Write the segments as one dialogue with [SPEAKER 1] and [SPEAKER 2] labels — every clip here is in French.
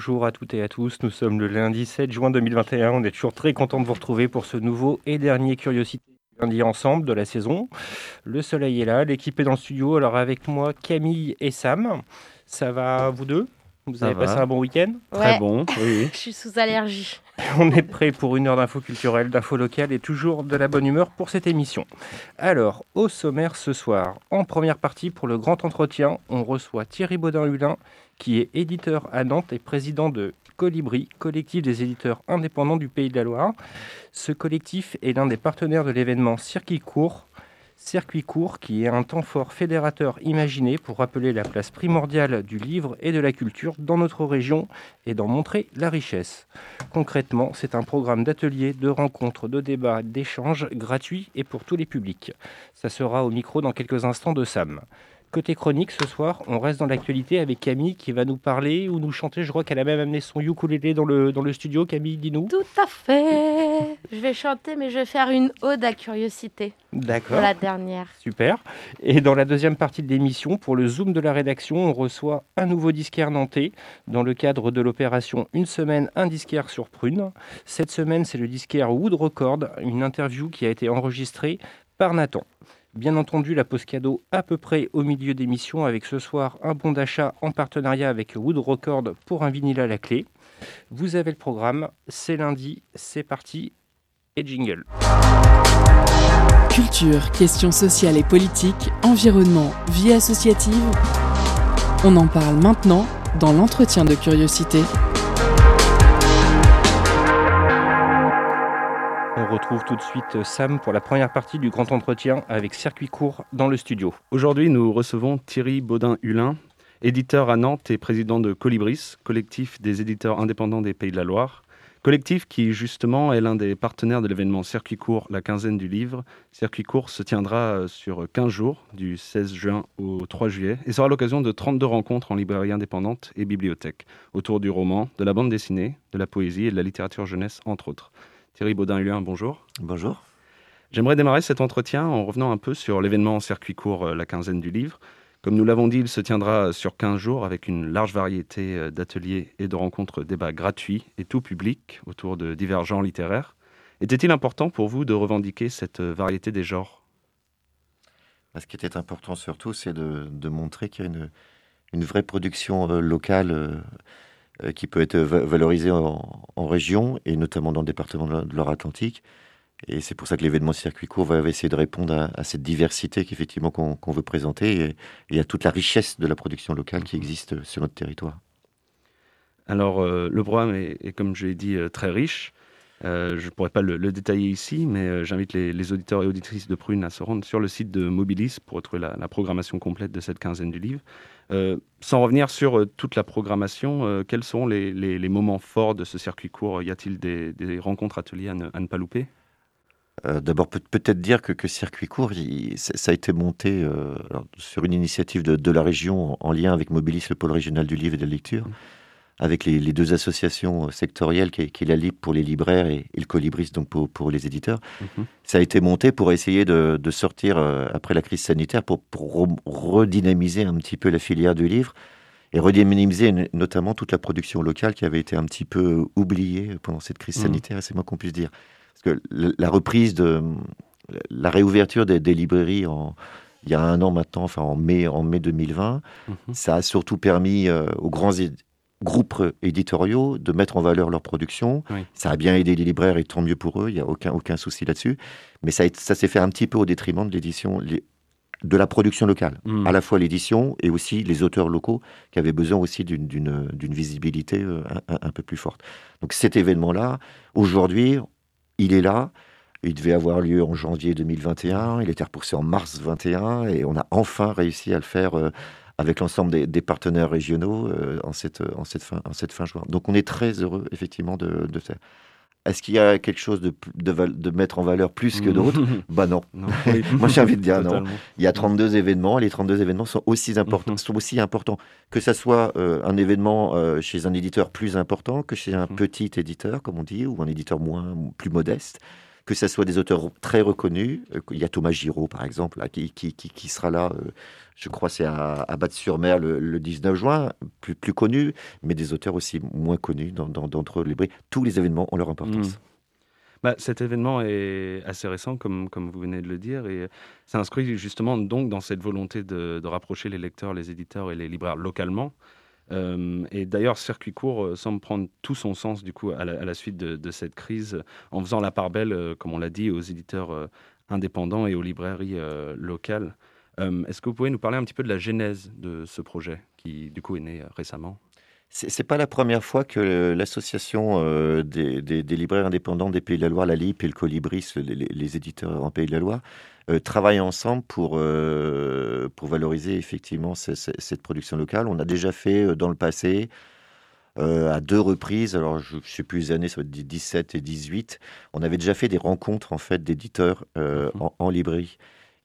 [SPEAKER 1] Bonjour à toutes et à tous, nous sommes le lundi 7 juin 2021, on est toujours très content de vous retrouver pour ce nouveau et dernier Curiosité lundi ensemble de la saison. Le soleil est là, l'équipe est dans le studio, alors avec moi Camille et Sam, ça va vous deux? Vous avez passé un bon week-end?
[SPEAKER 2] Très bon, oui. Je suis sous allergie.
[SPEAKER 1] On est prêt pour une heure d'infos culturelles, d'infos locales et toujours de la bonne humeur pour cette émission. Alors, au sommaire ce soir, en première partie pour le grand entretien, on reçoit Thierry Baudin-Hulin qui est éditeur à Nantes et président de Colibri, collectif des éditeurs indépendants du Pays de la Loire. Ce collectif est l'un des partenaires de l'événement Circuit Court, Circuit Court qui est un temps fort fédérateur imaginé pour rappeler la place primordiale du livre et de la culture dans notre région et d'en montrer la richesse. Concrètement, c'est un programme d'ateliers, de rencontres, de débats, d'échanges gratuits et pour tous les publics. Ça sera au micro dans quelques instants de Sam. Côté chronique, ce soir, on reste dans l'actualité avec Camille qui va nous parler ou nous chanter. Je crois qu'elle a même amené son ukulélé dans le, dans le studio. Camille, dis-nous.
[SPEAKER 2] Tout à fait. Je vais chanter, mais je vais faire une ode à curiosité.
[SPEAKER 1] D'accord.
[SPEAKER 2] La dernière.
[SPEAKER 1] Super. Et dans la deuxième partie de l'émission, pour le Zoom de la rédaction, on reçoit un nouveau disquaire nantais dans le cadre de l'opération Une semaine, un disquaire sur Prune. Cette semaine, c'est le disquaire Wood Record, une interview qui a été enregistrée par Nathan. Bien entendu, la pause cadeau à peu près au milieu d'émission avec ce soir un bon d'achat en partenariat avec Wood Record pour un vinyle à la clé. Vous avez le programme, c'est lundi, c'est parti et jingle.
[SPEAKER 3] Culture, questions sociales et politiques, environnement, vie associative. On en parle maintenant dans l'entretien de curiosité.
[SPEAKER 1] On retrouve tout de suite Sam pour la première partie du grand entretien avec Circuit Court dans le studio.
[SPEAKER 4] Aujourd'hui, nous recevons Thierry Baudin-Hulin, éditeur à Nantes et président de Colibris, collectif des éditeurs indépendants des Pays de la Loire. Collectif qui, justement, est l'un des partenaires de l'événement Circuit Court, la quinzaine du livre. Circuit Court se tiendra sur 15 jours, du 16 juin au 3 juillet, et sera l'occasion de 32 rencontres en librairie indépendante et bibliothèque, autour du roman, de la bande dessinée, de la poésie et de la littérature jeunesse, entre autres. Thierry Baudin-Hulin, bonjour.
[SPEAKER 5] Bonjour.
[SPEAKER 4] J'aimerais démarrer cet entretien en revenant un peu sur l'événement Circuit Court, euh, la quinzaine du livre. Comme nous l'avons dit, il se tiendra sur 15 jours avec une large variété euh, d'ateliers et de rencontres débats gratuits et tout public autour de divers genres littéraires. Était-il important pour vous de revendiquer cette euh, variété des genres?
[SPEAKER 5] Bah, Ce qui était important surtout, c'est de, montrer qu'il y a une, une vraie production locale qui peut être valorisé en, région et notamment dans le département de Loire-Atlantique. Et c'est pour ça que l'événement circuit court va essayer de répondre à, cette diversité qu'effectivement qu'on veut présenter et, à toute la richesse de la production locale qui existe sur notre territoire.
[SPEAKER 4] Alors euh, le programme est, comme je l'ai dit, euh, très riche. je ne pourrais pas le, détailler ici, mais j'invite les, auditeurs et auditrices de Prune à se rendre sur le site de Mobilis pour retrouver la, la programmation complète de cette quinzaine du livre. Euh, sans revenir sur euh, toute la programmation, euh, quels sont les, moments forts de ce circuit court? Y a-t-il des, rencontres ateliers à ne, pas louper?
[SPEAKER 5] D'abord, peut-être dire que, que Circuit Court, ça a été monté sur une initiative de, la région en lien avec Mobilis, le pôle régional du livre et de la lecture. Avec les, deux associations euh, sectorielles, qui est, la LIB pour les libraires et, le Colibris donc pour, pour les éditeurs. Mhm. Ça a été monté pour essayer de, de sortir, euh, après la crise sanitaire, pour, pour, redynamiser un petit peu la filière du livre et redynamiser notamment toute la production locale qui avait été un petit peu oubliée pendant cette crise mhm. sanitaire, c'est moi qu'on puisse dire. Parce que la, reprise de la réouverture des, librairies en, il y a un an maintenant, enfin en mai, en mai 2020, mhm. ça a surtout permis euh, aux grands groupes éditoriaux de mettre en valeur leur production. Ça a bien aidé les libraires et tant mieux pour eux, il n'y a aucun, aucun souci là-dessus. Mais ça, ça s'est fait un petit peu au détriment de l'édition, de la production locale. Hmm. À la fois l'édition et aussi les auteurs locaux qui avaient besoin aussi d'une visibilité euh, un, un, peu plus forte. Donc cet événement-là, aujourd'hui, il est là. Il devait avoir lieu en janvier 2021, il était repoussé en mars 2021 et on a enfin réussi à le faire euh, avec l'ensemble des, partenaires régionaux euh, en, cette, en, cette fin, en cette fin juin. Donc on est très heureux effectivement de, de faire. Est-ce qu'il y a quelque chose de, de, de mettre en valeur plus que d'autres? Bah non.
[SPEAKER 4] Non.
[SPEAKER 5] Moi, j'ai envie de dire non. Il y a 32 événements, les 32 événements sont aussi importants,
[SPEAKER 4] Mhm.
[SPEAKER 5] sont aussi importants que ça soit euh, un événement euh, chez un éditeur plus important que chez un
[SPEAKER 4] Mhm.
[SPEAKER 5] petit éditeur, comme on dit, ou un éditeur moins plus modeste, que ça soit des auteurs très reconnus. Euh, Il y a Thomas Giraud, par exemple, qui, qui, sera là, euh, je crois, c'est à, à Batte-sur-Mer le, le 19 juin, plus, plus connu, mais des auteurs aussi moins connus dans- dans- d'entre les bris. Tous les événements ont leur importance.
[SPEAKER 4] Mhm. Bah, cet événement est assez récent, comme, comme vous venez de le dire, et s'inscrit justement donc dans cette volonté de, de rapprocher les lecteurs, les éditeurs et les libraires localement. Euh, et d'ailleurs, Circuit Court euh, semble prendre tout son sens du coup à la, suite de, de cette crise, en faisant la part belle, euh, comme on l'a dit, aux éditeurs euh, indépendants et aux librairies euh, locales. Euh, Est-ce que vous pouvez nous parler un petit peu de la genèse de ce projet, qui du coup est né euh, récemment?
[SPEAKER 5] C'est pas la première fois que l'association euh, des, des- des libraires indépendants des Pays de la Loire, la LIP et le Colibris, les, éditeurs en Pays de la Loire, euh, travaillent ensemble pour, euh, pour valoriser effectivement ce- ce- cette production locale. On a déjà fait dans le passé, euh, à deux reprises, alors je ne sais plus les années, ça va être 17 et 18, on avait déjà fait des rencontres en fait d'éditeurs euh, en, en librairie.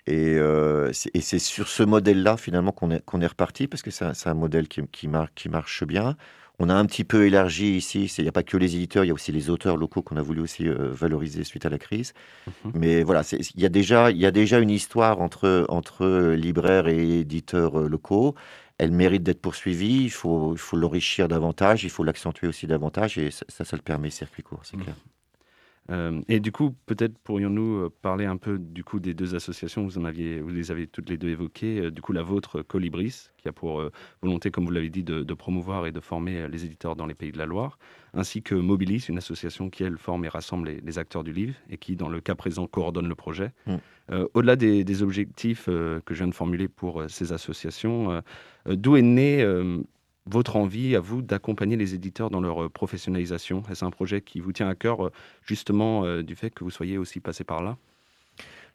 [SPEAKER 5] Et, euh, c'est- et c'est sur ce modèle-là, finalement, qu'on est, reparti, parce que c'est un, modèle qui, qui, mar- qui marche bien. On a un petit peu élargi ici, il n'y a pas que les éditeurs, il y a aussi les auteurs locaux qu'on a voulu aussi euh, valoriser suite à la crise.
[SPEAKER 4] Mhm.
[SPEAKER 5] Mais voilà, il y, a déjà- il y a déjà une histoire entre, entre libraires et éditeurs euh, locaux. Elle mérite d'être poursuivie, il faut, l'enrichir davantage, il faut l'accentuer aussi davantage, et ça, ça, ça le permet, circuit court, c'est
[SPEAKER 4] Mhm.
[SPEAKER 5] clair.
[SPEAKER 4] Euh, et du coup, peut-être pourrions-nous euh, parler un peu du coup des deux associations. Vous en aviez, vous les avez toutes les deux évoquées. Euh, du coup, la vôtre, Colibris, qui a pour euh, volonté, comme vous l'avez dit, de, de promouvoir et de former les éditeurs dans les Pays de la Loire, ainsi que Mobilis, une association qui elle forme et rassemble les, les acteurs du livre et qui, dans le cas présent, coordonne le projet.
[SPEAKER 5] Mm.
[SPEAKER 4] Euh, Au-delà des, des objectifs que je viens de formuler pour ces associations, d'où est né euh, votre envie à vous d'accompagner les éditeurs dans leur euh, professionnalisation? Est-ce un projet qui vous tient à cœur euh, justement euh, du fait que vous soyez aussi passé par là?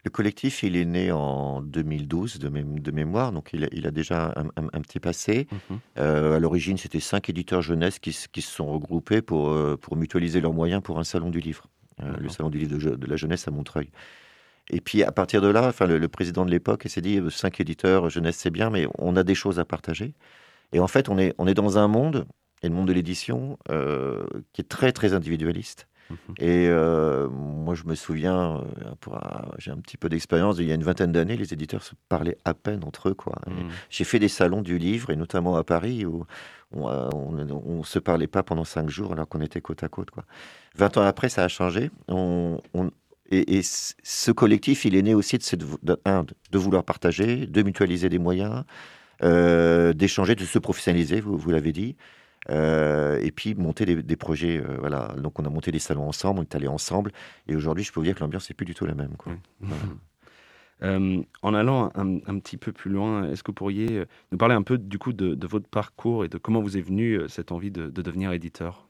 [SPEAKER 5] Le collectif, il est né en 2012 de, mé- de mémoire, donc il a, il a déjà un, un- un petit passé. Euh, à l'origine, c'était cinq éditeurs jeunesse qui, se sont regroupés pour, pour mutualiser leurs moyens pour un salon du livre, Euh, le salon du livre de, la jeunesse à Montreuil. Et puis à partir de là, enfin, le, le président de l'époque s'est dit cinq éditeurs jeunesse, c'est bien, mais on a des choses à partager. Et en fait, on est, on est dans un monde, et le monde de l'édition, euh, qui est très très individualiste.
[SPEAKER 4] Mhm.
[SPEAKER 5] Et euh, moi, je me souviens, euh, j'ai un petit peu d'expérience, il y a une vingtaine d'années, les éditeurs se parlaient à peine entre eux. Quoi.
[SPEAKER 4] Mhm.
[SPEAKER 5] J'ai fait des salons du livre, et notamment à Paris, où on ne se parlait pas pendant cinq jours alors qu'on était côte à côte. Quoi. 20 ans après, ça a changé. On, on- et, ce collectif, il est né aussi de, cette, de, un, de vouloir partager, de mutualiser des moyens, euh, d'échanger, de se professionnaliser, vous, vous l'avez dit. Euh, et puis monter des, des projets. euh, voilà. Donc on a monté des salons ensemble, on est allés ensemble. Et aujourd'hui, je peux vous dire que l'ambiance n'est plus du tout la même. Quoi. Voilà.
[SPEAKER 4] Euh, en allant un, un petit peu plus loin, est-ce que vous pourriez nous parler un peu du coup de, de votre parcours et de comment vous est venue cette envie de, de devenir éditeur?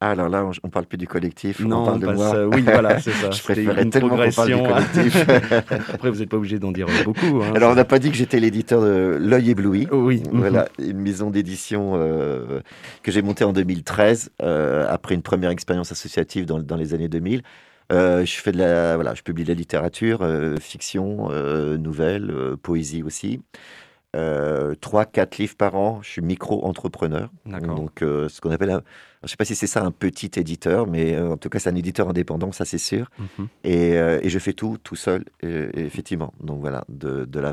[SPEAKER 5] Ah, alors là, on ne parle plus du collectif, on
[SPEAKER 4] Non,
[SPEAKER 5] parle de
[SPEAKER 4] passe-
[SPEAKER 5] moi.
[SPEAKER 4] euh, oui, voilà, c'est ça.
[SPEAKER 5] Je préférais
[SPEAKER 4] une
[SPEAKER 5] tellement qu'on parle du
[SPEAKER 4] progression.
[SPEAKER 5] collectif.
[SPEAKER 4] Après, vous n'êtes pas obligé d'en dire beaucoup. hein.
[SPEAKER 5] Alors, on n'a pas dit que j'étais l'éditeur de L'œil ébloui.
[SPEAKER 4] Oui.
[SPEAKER 5] Voilà, une maison d'édition euh, que j'ai montée en 2013, euh, après une première expérience associative dans, dans les années 2000. Euh, je fais de la, voilà, je publie de la littérature, fiction, nouvelles, euh, poésie aussi. Euh, Trois, quatre livres par an. Je suis micro-entrepreneur. Donc, euh, ce qu'on appelle, un- je ne sais pas si c'est ça un petit éditeur, mais euh, en tout cas, c'est un éditeur indépendant, ça c'est sûr.
[SPEAKER 4] Mhm.
[SPEAKER 5] Et, euh, et je fais tout, tout seul, effectivement. Donc voilà, de, de la.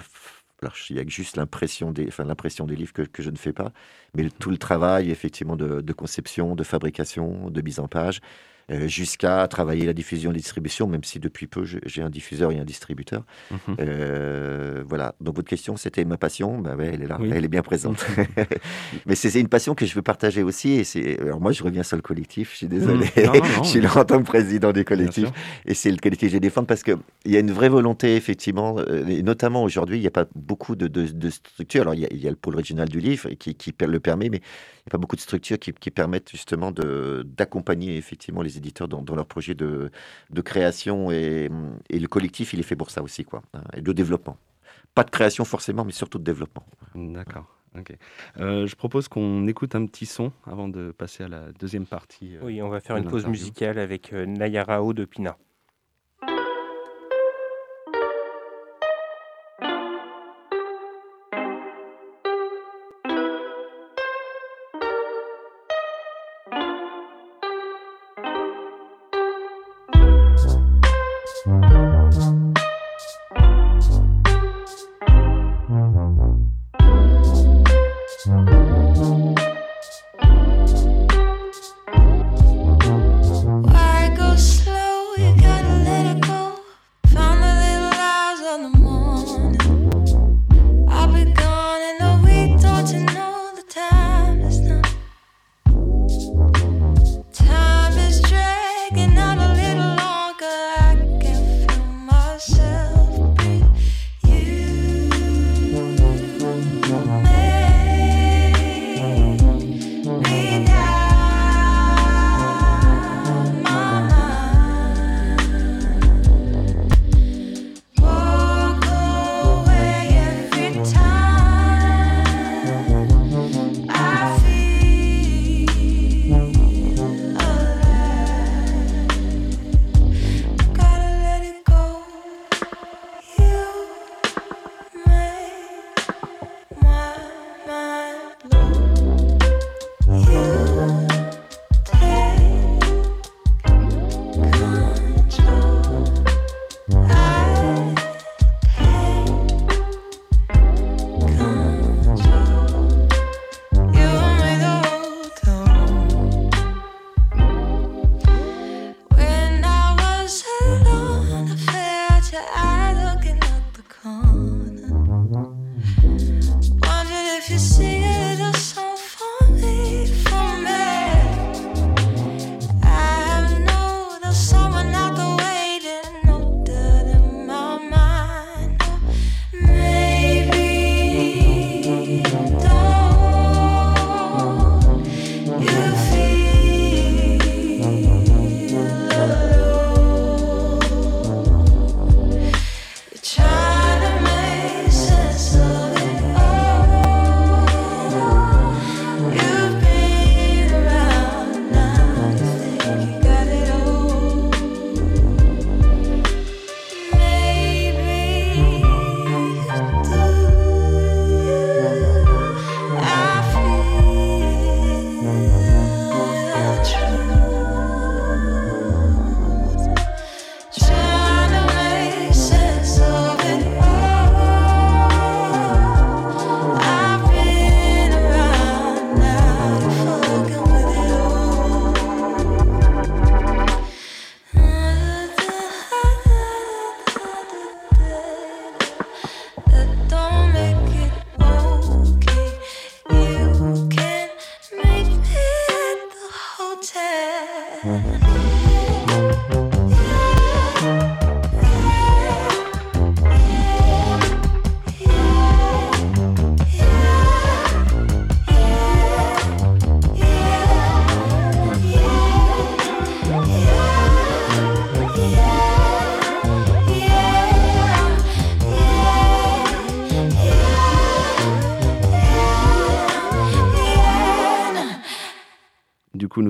[SPEAKER 5] Alors, il y a que juste l'impression des, enfin, l'impression des livres que, que je ne fais pas, mais le- tout le travail, effectivement, de, de conception, de fabrication, de mise en page, jusqu'à travailler la diffusion et la distribution, même si depuis peu, j'ai un diffuseur et un distributeur.
[SPEAKER 4] Mhm.
[SPEAKER 5] Euh, voilà. Donc, votre question, c'était ma passion. Bah ouais, elle est là,
[SPEAKER 4] Oui.
[SPEAKER 5] elle est bien présente. mais c'est une passion que je veux partager aussi. Et alors, moi, je reviens sur le collectif, je suis désolé.
[SPEAKER 4] Mhm. Non, non, non,
[SPEAKER 5] je suis là en tant que président du collectif. Et c'est le collectif que je vais défendre parce qu'il y a une vraie volonté, effectivement, euh, et notamment aujourd'hui, il n'y a pas beaucoup de, de- de structures. Alors, il y, a, il y a le pôle régional du livre qui, qui le permet, mais n'y a pas beaucoup de structures qui, qui permettent justement de- d'accompagner effectivement les éditeurs dans, dans leur projet de, de création. Et, et le collectif, il est fait pour ça aussi, quoi, hein, et de développement. Pas de création forcément, mais surtout de développement.
[SPEAKER 4] D'accord. Ok. Euh, je propose qu'on écoute un petit son avant de passer à la deuxième partie. euh,
[SPEAKER 6] Oui, on va faire une pause musicale avec euh, Nayara O de Pina.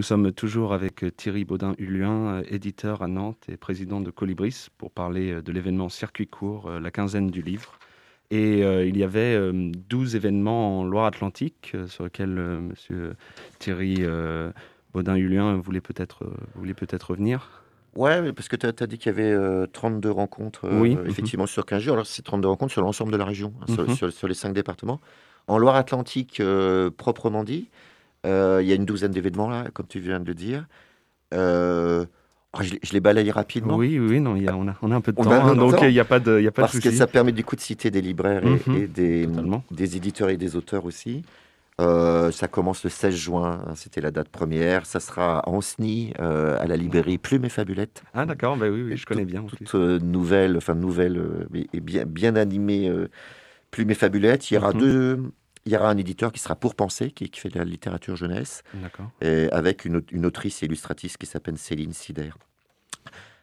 [SPEAKER 4] Sommes toujours avec euh, Thierry Baudin-Hulien, euh, éditeur à Nantes et président de Colibris, pour parler euh, de l'événement Circuit court, la quinzaine du livre. Et euh, il y avait euh, 12 événements en Loire-Atlantique euh, sur lesquels monsieur Thierry Baudin-Hulien voulait peut-être peut-être revenir.
[SPEAKER 5] Ouais, parce que tu as, dit qu'il y avait euh, 32 rencontres,
[SPEAKER 4] Oui,
[SPEAKER 5] effectivement, sur 15 jours. Alors, c'est 32 rencontres sur l'ensemble de la région, hein, sur,
[SPEAKER 4] Mhm.
[SPEAKER 5] sur- sur les 5 départements. En Loire-Atlantique, proprement dit, il y a une douzaine d'événements, là, comme tu viens de le dire. Euh, ah, je, les- je les balaye rapidement.
[SPEAKER 4] Oui, oui, non, il y a, on, a, on a un peu de
[SPEAKER 5] On
[SPEAKER 4] temps, hein, donc euh, il n'y a pas de, y a pas de
[SPEAKER 5] Parce que ça permet du coup de citer des libraires et,
[SPEAKER 4] Mhm,
[SPEAKER 5] et des, des éditeurs et des auteurs aussi. Euh, ça commence le 16 juin, hein, c'était la date première. Ça sera à Ancenis, euh, à la librairie Plume et Fabulette.
[SPEAKER 4] Ah d'accord, bah oui, oui, je connais bien. en plus.
[SPEAKER 5] Toute euh, nouvelle, enfin nouvelle euh, et, bien, bien animée euh, Plume et Fabulette. Il y aura
[SPEAKER 4] Mhm.
[SPEAKER 5] deux. Il y aura un éditeur qui sera pour penser, qui, qui fait de la littérature jeunesse, et avec une, au- une autrice et illustratrice qui s'appelle Céline Sider.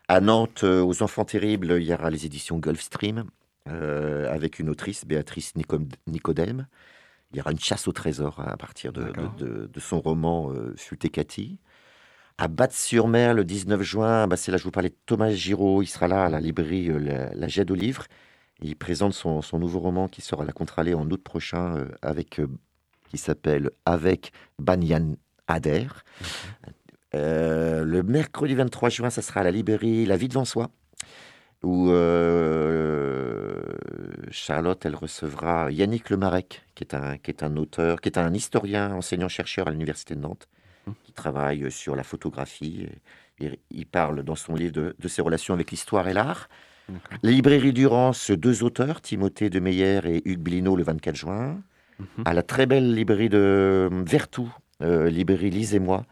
[SPEAKER 5] À Nantes, euh, aux Enfants Terribles, il y aura les éditions Gulfstream, euh, avec une autrice, Béatrice Nico- Nicodème. Il y aura une chasse au trésor à partir de,
[SPEAKER 4] D'accord.
[SPEAKER 5] de, de- de son roman euh. À Batte-sur-Mer, le 19 juin, bah, c'est là que je vous parlais de Thomas Giraud. Il sera là à la librairie euh, La, la Jade au Livre. Il présente son, son nouveau roman qui sera à la Contralée en août prochain, euh, avec, euh, qui s'appelle Avec Banyan Ader. Euh, le mercredi 23 juin, ça sera à la librairie La Vie devant soi, où Charlotte, elle recevra Yannick Lemarec, qui est un, qui est un auteur, qui est un historien, enseignant-chercheur à l'Université de Nantes, qui travaille sur la photographie. Et, et il parle dans son livre de, de ses relations avec l'histoire et l'art. La librairie Durance, deux auteurs, Timothée de Meyer et Hugues Blino, le 24 juin.
[SPEAKER 4] Mhm.
[SPEAKER 5] À la très belle librairie de Vertou, euh, librairie Lisez-moi,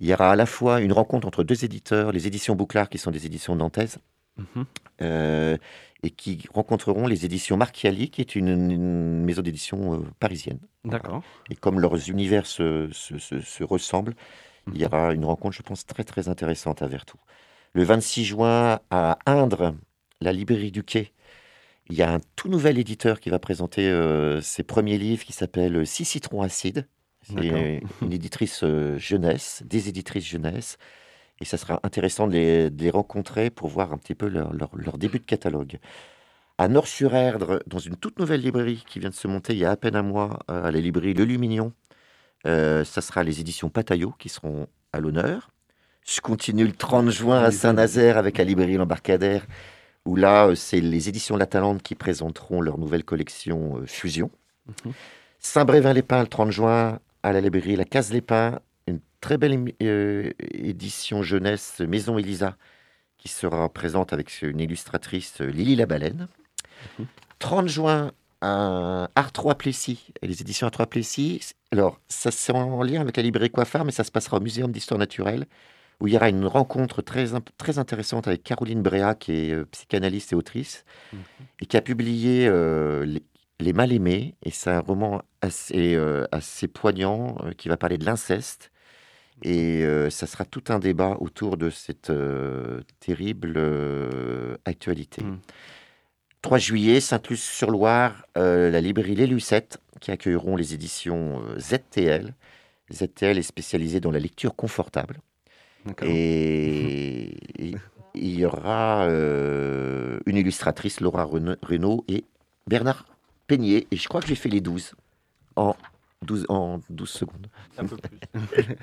[SPEAKER 5] il y aura à la fois une rencontre entre deux éditeurs, les éditions Bouclard, qui sont des éditions nantaises,
[SPEAKER 4] Mhm.
[SPEAKER 5] euh, et qui rencontreront les éditions Marchiali, qui est une, une maison d'édition euh, parisienne.
[SPEAKER 4] D'accord.
[SPEAKER 5] Et comme leurs univers se, se- se- se ressemblent, il y aura une rencontre, je pense, très très intéressante à Vertou. Le 26 juin, à Indre, la librairie du Quai, il y a un tout nouvel éditeur qui va présenter euh, ses premiers livres qui s'appelle Six citrons acides. C'est une éditrice euh, jeunesse, des éditrices jeunesse. Et ça sera intéressant de les, de les rencontrer pour voir un petit peu leur, leur- leur début de catalogue. À Nord-sur-Erdre, dans une toute nouvelle librairie qui vient de se monter il y a à peine un mois, euh, à la librairie Le Lumignon, euh, ça sera les éditions Pataillot qui seront à l'honneur. Je continue le 30 juin à Saint-Nazaire avec la librairie L'Embarcadère, où là, euh, c'est les éditions La Talente qui présenteront leur nouvelle collection euh, Fusion.
[SPEAKER 4] Mhm.
[SPEAKER 5] Saint-Brévin-les-Pins, le 30 juin, à la librairie La Case-les-Pins, une très belle euh, édition jeunesse Maison Elisa, qui sera présente avec une illustratrice Lily la Baleine.
[SPEAKER 4] Mhm.
[SPEAKER 5] 30 juin, à Artrois Plessis, et les éditions Artrois Plessis. Alors, ça c'est en lien avec la librairie Coiffard, mais ça se passera au Muséum d'Histoire Naturelle, où il y aura une rencontre très, très intéressante avec Caroline Bréa, qui est euh, psychanalyste et autrice,
[SPEAKER 4] Mhm.
[SPEAKER 5] et qui a publié euh, les, Les Mal-Aimés, et c'est un roman assez, euh, assez poignant qui va parler de l'inceste. Et euh, ça sera tout un débat autour de cette terrible actualité.
[SPEAKER 4] Mhm.
[SPEAKER 5] 3 juillet, Sainte-Luce-sur-Loire, euh, la librairie Les Lucettes, qui accueilleront les éditions ZTL. ZTL est spécialisée dans la lecture confortable. Et et il y aura euh, une illustratrice, Laura Reynaud, et Bernard Peignet. Et je crois que j'ai fait les 12 en 12, en 12 secondes.
[SPEAKER 6] Un peu plus.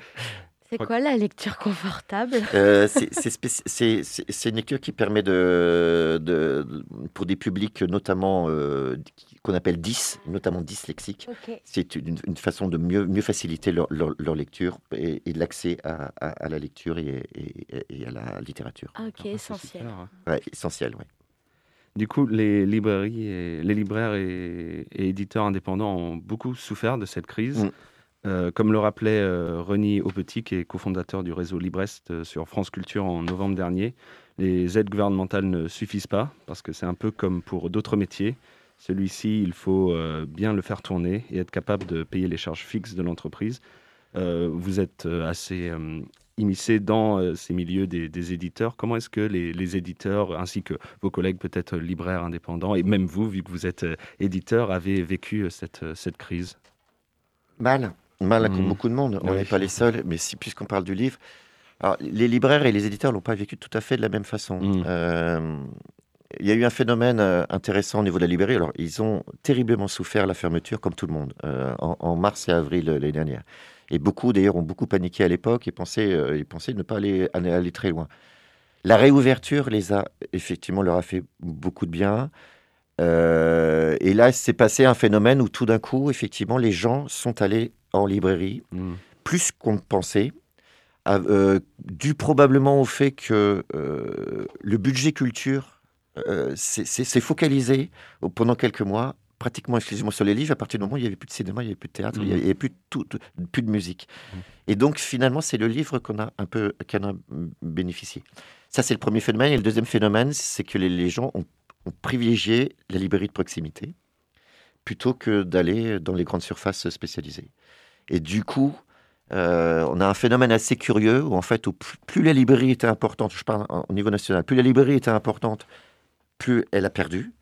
[SPEAKER 2] C'est quoi la lecture confortable?
[SPEAKER 5] Euh, c'est- une lecture qui permet de, de- de- pour des publics notamment euh, qu'on appelle 10, notamment dyslexiques. C'est une, une façon de mieux, mieux faciliter leur, leur- leur lecture et, et l'accès à, à- à la lecture et, et- et à la littérature.
[SPEAKER 2] Ok,
[SPEAKER 4] Ah,
[SPEAKER 2] essentiel.
[SPEAKER 4] super, hein.
[SPEAKER 5] Ouais, essentiel, ouais.
[SPEAKER 4] Du coup, les librairies, et, les libraires et, et éditeurs indépendants ont beaucoup souffert de cette crise.
[SPEAKER 5] Mm.
[SPEAKER 4] Euh, comme le rappelait euh, Reni Aupetit, qui est cofondateur du réseau Librest euh, sur France Culture en novembre dernier, les aides gouvernementales ne suffisent pas parce que c'est un peu comme pour d'autres métiers. Celui-ci, il faut euh, bien le faire tourner et être capable de payer les charges fixes de l'entreprise. Vous êtes assez immiscé dans ces milieux des, éditeurs. Comment est-ce que les, éditeurs, ainsi que vos collègues peut-être libraires indépendants, et même vous, vu que vous êtes éditeur, avez vécu cette, cette crise?
[SPEAKER 5] Mal, mal comme
[SPEAKER 4] Mm.
[SPEAKER 5] beaucoup de monde. On
[SPEAKER 4] Oui.
[SPEAKER 5] n'est pas les seuls, mais si, puisqu'on parle du livre, alors, les libraires et les éditeurs l'ont pas vécu tout à fait de la même façon.
[SPEAKER 4] Mm.
[SPEAKER 5] Euh, il y a eu un phénomène euh, intéressant au niveau de la librairie. Alors, ils ont terriblement souffert la fermeture, comme tout le monde, euh, en, en mars et avril l'année dernière. Et beaucoup, d'ailleurs, ont beaucoup paniqué à l'époque et pensaient, euh, ils pensaient ne pas aller, aller, aller très loin. La réouverture les a effectivement leur a fait beaucoup de bien. Euh, et là, s'est passé un phénomène où tout d'un coup, effectivement, les gens sont allés en librairie
[SPEAKER 4] Mm.
[SPEAKER 5] plus qu'on pensait, euh, dû probablement au fait que euh, le budget culture euh, s'est- focalisé pendant quelques mois pratiquement exclusivement sur les livres. À partir du moment où il n'y avait plus de cinéma, il n'y avait plus de théâtre, il n'y
[SPEAKER 4] Mhm.
[SPEAKER 5] avait plus de, tout- tout- plus de musique.
[SPEAKER 4] Mhm.
[SPEAKER 5] Et donc, finalement, c'est le livre qu'on a un peu qu'on a bénéficié. Ça, c'est le premier phénomène. Et le deuxième phénomène, c'est que les, les gens ont, ont privilégié la librairie de proximité plutôt que d'aller dans les grandes surfaces spécialisées. Et du coup, euh, on a un phénomène assez curieux où, en fait, où plus, la librairie était importante, je parle au niveau national, plus la librairie était importante, plus elle a perdu.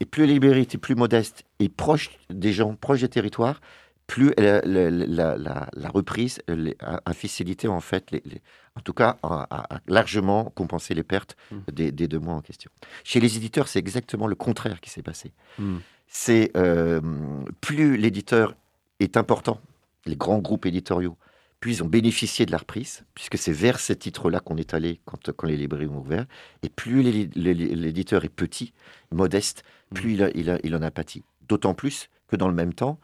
[SPEAKER 5] Et plus la librairie était plus modeste et proche des gens, proche des territoires, plus la, la- la- la- la reprise a, facilité en fait, les, les- en tout cas, a, largement compensé les pertes
[SPEAKER 4] Mm.
[SPEAKER 5] des, des deux mois en question. Chez les éditeurs, c'est exactement le contraire qui s'est passé.
[SPEAKER 4] Mm.
[SPEAKER 5] C'est euh, plus l'éditeur est important, les grands groupes éditoriaux, plus ils ont bénéficié de la reprise, puisque c'est vers ces titres-là qu'on est allé quand, quand les librairies ont ouvert, et plus l'éditeur est petit, modeste, plus il, a- il a- il en a pâti. D'autant plus que dans le même temps,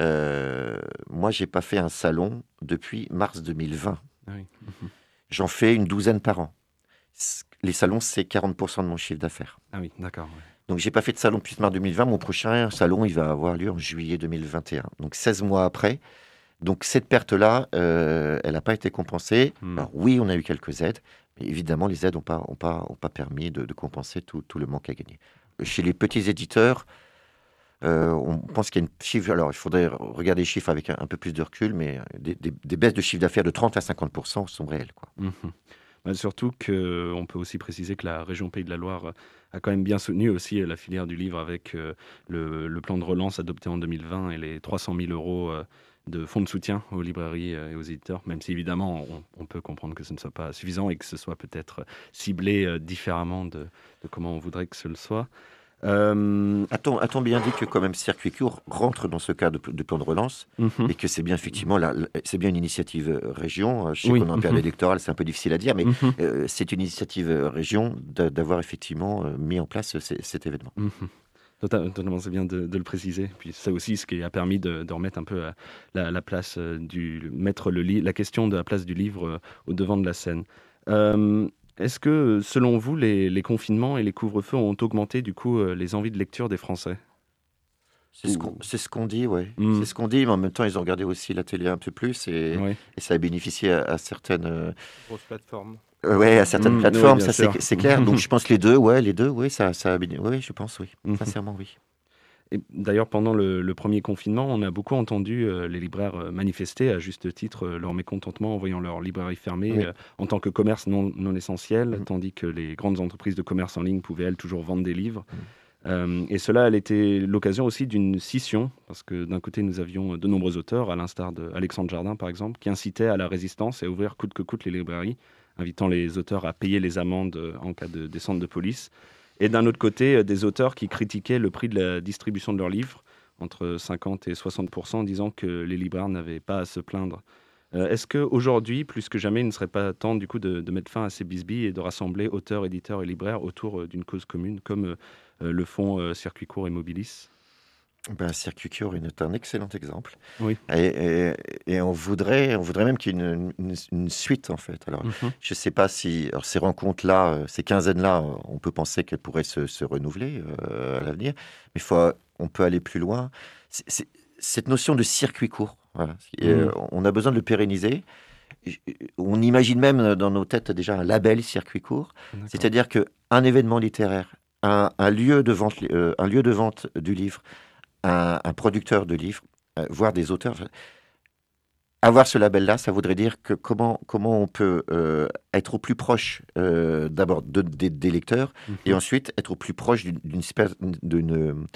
[SPEAKER 5] euh, moi, j'ai pas fait un salon depuis mars 2020.
[SPEAKER 4] Ah oui.
[SPEAKER 5] J'en fais une douzaine par an. Les salons, c'est 40% de mon chiffre d'affaires.
[SPEAKER 4] Ah oui, d'accord. ouais.
[SPEAKER 5] Donc, j'ai pas fait de salon depuis mars 2020. Mon prochain salon, il va avoir lieu en juillet 2021. Donc, 16 mois après. Donc, cette perte-là, euh, elle n'a pas été compensée.
[SPEAKER 4] Hmm.
[SPEAKER 5] Alors, oui, on a eu quelques aides. Mais évidemment, les aides n'ont pas, ont pas, ont pas permis de, de compenser tout, tout le manque à gagner. Chez les petits éditeurs, euh, on pense qu'il y a une chiffre. Alors, il faudrait regarder les chiffres avec un, un peu plus de recul, mais des, des- des baisses de chiffre d'affaires de 30 à 50% sont réelles. Quoi.
[SPEAKER 4] Mhm. Bah, surtout qu'on peut aussi préciser que la région Pays de la Loire a quand même bien soutenu aussi la filière du livre avec euh, le, le plan de relance adopté en 2020 et les 300 000 euros de fonds de soutien aux librairies euh, et aux éditeurs, même si évidemment on, on peut comprendre que ce ne soit pas suffisant et que ce soit peut-être ciblé euh, différemment de, de comment on voudrait que ce le soit. Euh,
[SPEAKER 5] A-t-on a-t-on bien dit que quand même Circuit Court rentre dans ce cas de, de plan de relance
[SPEAKER 4] mhm.
[SPEAKER 5] et que c'est bien effectivement la- la- c'est bien une initiative euh, région. Euh, Je sais
[SPEAKER 4] Oui.
[SPEAKER 5] qu'on est en période
[SPEAKER 4] Mhm.
[SPEAKER 5] électorale, c'est un peu difficile à dire, mais
[SPEAKER 4] Mhm.
[SPEAKER 5] euh, c'est une initiative euh, région d'a- d'avoir effectivement euh, mis en place euh, cet événement.
[SPEAKER 4] Tota- Totalement, c'est bien de, de le préciser. Puis c'est aussi ce qui a permis de, de remettre un peu à la, la place euh, du mettre le la question de la place du livre euh, au devant de la scène. Euh, Est-ce que, selon vous, les, les confinements et les couvre-feux ont augmenté du coup euh, les envies de lecture des Français?
[SPEAKER 5] C'est ce qu'on ce dit, ouais.
[SPEAKER 4] Mhm.
[SPEAKER 5] C'est ce qu'on dit, mais en même temps, ils ont regardé aussi la télé un peu plus et,
[SPEAKER 4] Oui.
[SPEAKER 5] et ça a bénéficié à, à certaines, euh,
[SPEAKER 6] Grosse plateforme.
[SPEAKER 5] Euh, ouais, à certaines
[SPEAKER 4] Mhm,
[SPEAKER 5] plateformes.
[SPEAKER 4] oui,
[SPEAKER 5] ça, c'est clair. Donc, je pense les deux, ouais, les deux, ouais, ça, ça ouais, je pense, oui.
[SPEAKER 4] Mhm.
[SPEAKER 5] Sincèrement, oui.
[SPEAKER 4] D'ailleurs, pendant le, le premier confinement, on a beaucoup entendu euh, les libraires euh, manifester à juste titre euh, leur mécontentement en voyant leur librairie fermée
[SPEAKER 5] Oui.
[SPEAKER 4] en tant que commerce non, non essentiel,
[SPEAKER 5] Mhm.
[SPEAKER 4] tandis que les grandes entreprises de commerce en ligne pouvaient, elles, toujours vendre des livres. Et cela, elle était l'occasion aussi d'une scission, parce que d'un côté, nous avions de nombreux auteurs, à l'instar d'Alexandre Jardin, par exemple, qui incitaient à la résistance et à ouvrir coûte que coûte les librairies, invitant les auteurs à payer les amendes euh, en cas de descente de police. Et d'un autre côté, euh, des auteurs qui critiquaient le prix de la distribution de leurs livres, entre 50 et 60 en disant que les libraires n'avaient pas à se plaindre. Euh, Est-ce qu'aujourd'hui, plus que jamais, il ne serait pas temps de, mettre fin à ces bisbilles et de rassembler auteurs, éditeurs et libraires autour d'une cause commune, comme le font Circuit Court et Mobilis?
[SPEAKER 5] Ben, Circuit Cure est un excellent exemple.
[SPEAKER 4] Oui.
[SPEAKER 5] Et, et- et on voudrait, on voudrait même qu'il y ait une, une- une suite en fait. Alors, je ne sais pas si alors, ces rencontres-là, euh, ces quinzaines-là, on peut penser qu'elles pourraient se, se renouveler euh, à l'avenir, mais faut, on peut aller plus loin. Cette notion de circuit court, voilà. Et, euh, on a besoin de le pérenniser. On imagine même dans nos têtes déjà un label circuit court, c'est-à-dire que un événement littéraire, un, un lieu de vente, euh, un lieu de vente du livre, un, un producteur de livres, euh, voire des auteurs. Avoir ce label-là, ça voudrait dire que comment, comment on peut euh, être au plus proche euh, d'abord de- des- des lecteurs et
[SPEAKER 4] Mhm.
[SPEAKER 5] ensuite être au plus proche d'une-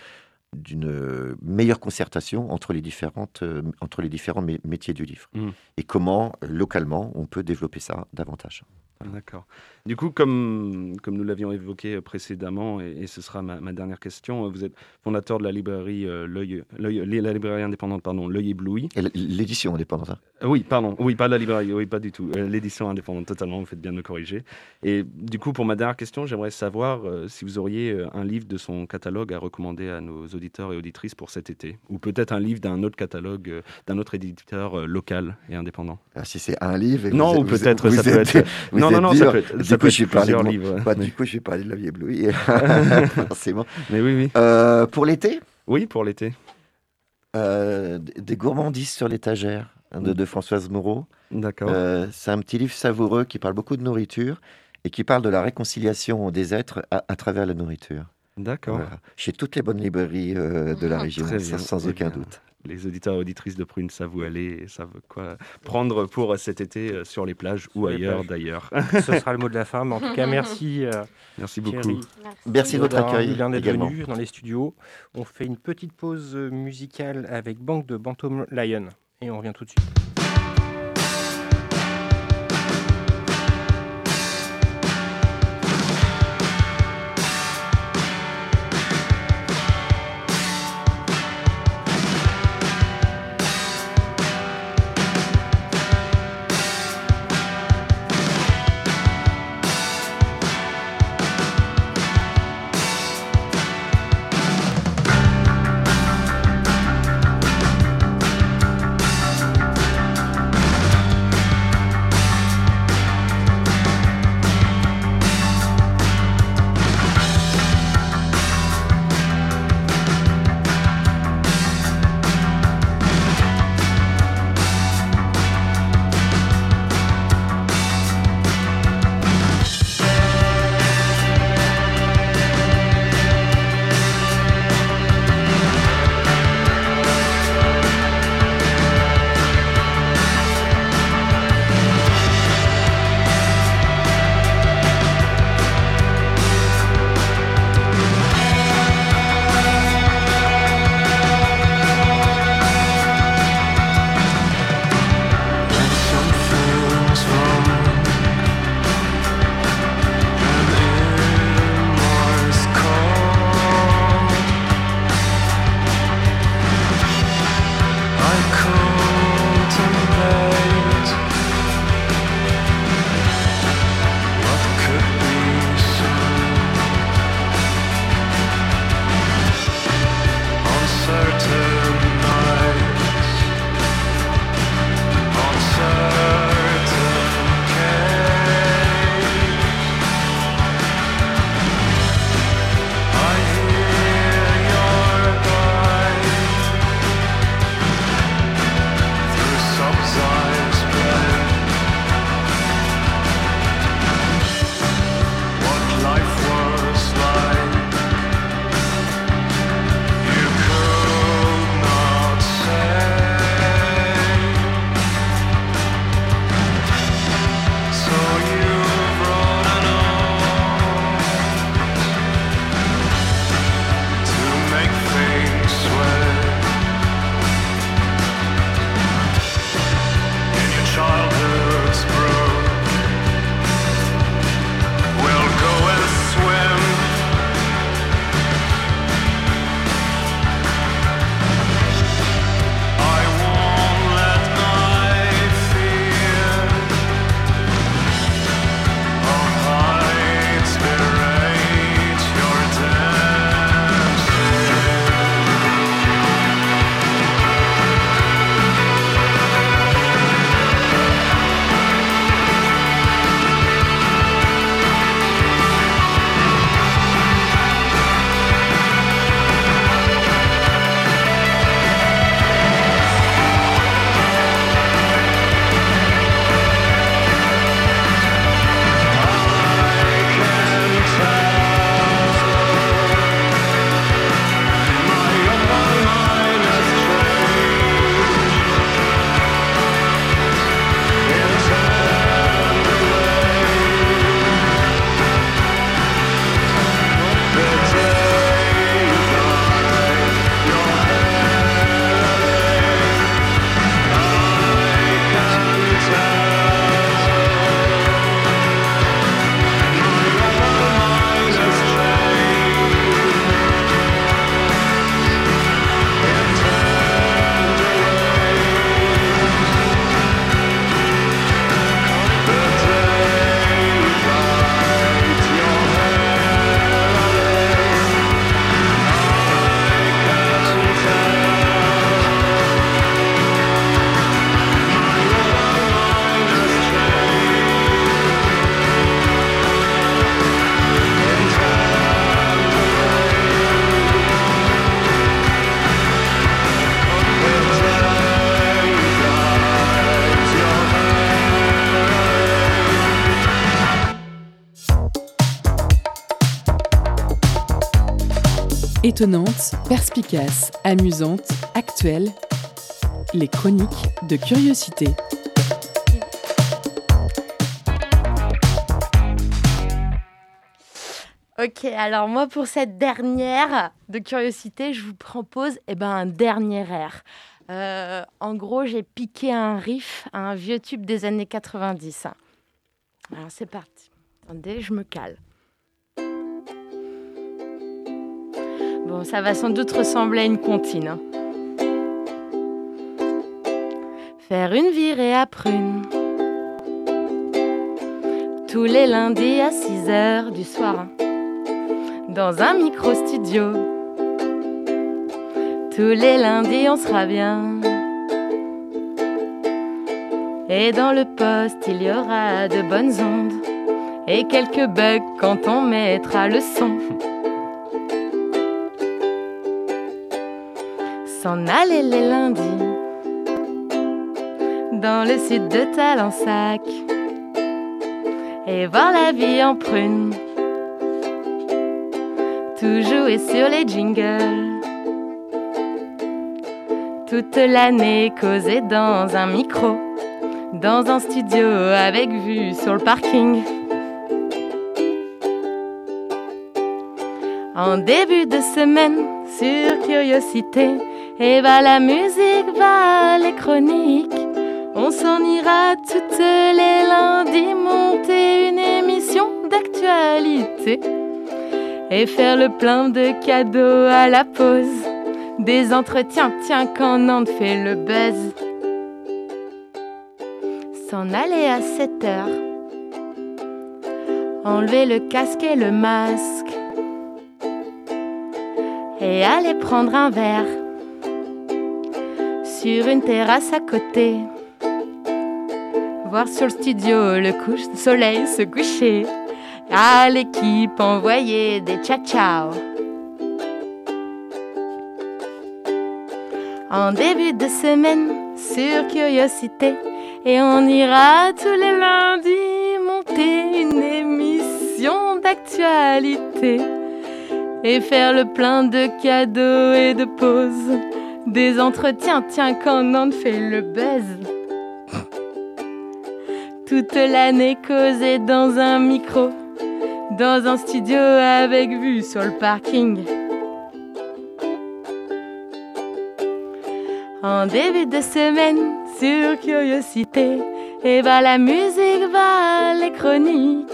[SPEAKER 5] d'une meilleure concertation entre les différentes euh, entre les différents mé- métiers du livre
[SPEAKER 4] Mhm.
[SPEAKER 5] et comment localement on peut développer ça davantage.
[SPEAKER 4] D'accord. Du coup, comme, comme nous l'avions évoqué précédemment, et, et ce sera ma, ma dernière question, vous êtes fondateur de la librairie euh, L'œil, la librairie indépendante, pardon, L'œil ébloui.
[SPEAKER 5] L'édition indépendante. hein.
[SPEAKER 4] Euh, oui, pardon, oui, pas la librairie, oui, pas du tout. Euh, L'édition indépendante, totalement, vous faites bien de me corriger. Et du coup, pour ma dernière question, j'aimerais savoir euh, si vous auriez euh, un livre de son catalogue à recommander à nos auditeurs et auditrices pour cet été, ou peut-être un livre d'un autre catalogue, euh, d'un autre éditeur euh, local et indément.
[SPEAKER 5] Ah, si c'est un livre. et
[SPEAKER 4] Non,
[SPEAKER 5] vous
[SPEAKER 4] ou peut-être ça peut être. Non, non, non, ça peut être,
[SPEAKER 5] Du
[SPEAKER 4] ça
[SPEAKER 5] coup,
[SPEAKER 4] peut être plusieurs
[SPEAKER 5] mon-
[SPEAKER 4] livres.
[SPEAKER 5] Bah, Du coup, je vais parler de la vieille Blouy. Forcément.
[SPEAKER 4] mais oui, oui.
[SPEAKER 5] Euh, pour l'été,
[SPEAKER 4] Oui, pour l'été.
[SPEAKER 5] euh, des gourmandises sur l'étagère de, de Françoise Moreau.
[SPEAKER 4] D'accord.
[SPEAKER 5] Euh, c'est un petit livre savoureux qui parle beaucoup de nourriture et qui parle de la réconciliation des êtres à, à travers la nourriture.
[SPEAKER 4] D'accord.
[SPEAKER 5] Voilà. Chez toutes les bonnes librairies euh, de la
[SPEAKER 4] Ah,
[SPEAKER 5] région, sans, aucun
[SPEAKER 4] bien.
[SPEAKER 5] doute.
[SPEAKER 4] Les auditeurs et auditrices de Prune savent où aller et savent quoi prendre pour cet été euh, sur les plages ou
[SPEAKER 7] les
[SPEAKER 4] ailleurs d'ailleurs.
[SPEAKER 7] Ce sera le mot de la fin. Mais en tout cas, merci euh,
[SPEAKER 4] Merci beaucoup.
[SPEAKER 7] Thierry.
[SPEAKER 5] Merci de votre accueil
[SPEAKER 7] d'être
[SPEAKER 5] également.
[SPEAKER 7] venu dans les studios. On fait une petite pause musicale avec Banque de Bantam Lion. Et on revient tout de suite.
[SPEAKER 3] Étonnante, perspicace, amusante, actuelle, les chroniques de curiosité.
[SPEAKER 2] Ok, alors moi pour cette dernière de curiosité, je vous propose eh ben, un dernier air. Euh, en gros, j'ai piqué un riff à un vieux tube des années 90. Alors c'est parti. Attendez, je me cale. Ça va sans doute ressembler à une comptine. hein. Faire une virée à prune. Tous les lundis à 6 heures du soir. Dans un micro-studio. Tous les lundis, on sera bien. Et dans le poste, il y aura de bonnes ondes. Et quelques bugs quand on mettra le son. S'en aller les lundis. Dans le sud de Talensac. Et voir la vie en prune. Tout jouer sur les jingles toute l'année causé dans un micro, dans un studio avec vue sur le parking. En début de semaine, sur Curiosité, et va la musique, va les chroniques. On s'en ira toutes les lundis monter une émission d'actualité et faire le plein de cadeaux à la pause. Des entretiens, tiens, quand Nantes fait le buzz. S'en aller à 7 heures. Enlever le casque et le masque. Et aller prendre un verre. Sur une terrasse à côté. Voir sur le studio le couche soleil se coucher. À l'équipe envoyer des ciao-ciao. en début de semaine sur Curiosité. Et on ira tous les lundis monter une émission d'actualité. Et faire le plein de cadeaux et de pauses. Des entretiens, tiens, quand Nantes fait le buzz. Toute l'année causée dans un micro. Dans un studio avec vue sur le parking. En début de semaine sur Curiosité, et va la musique, va les chroniques.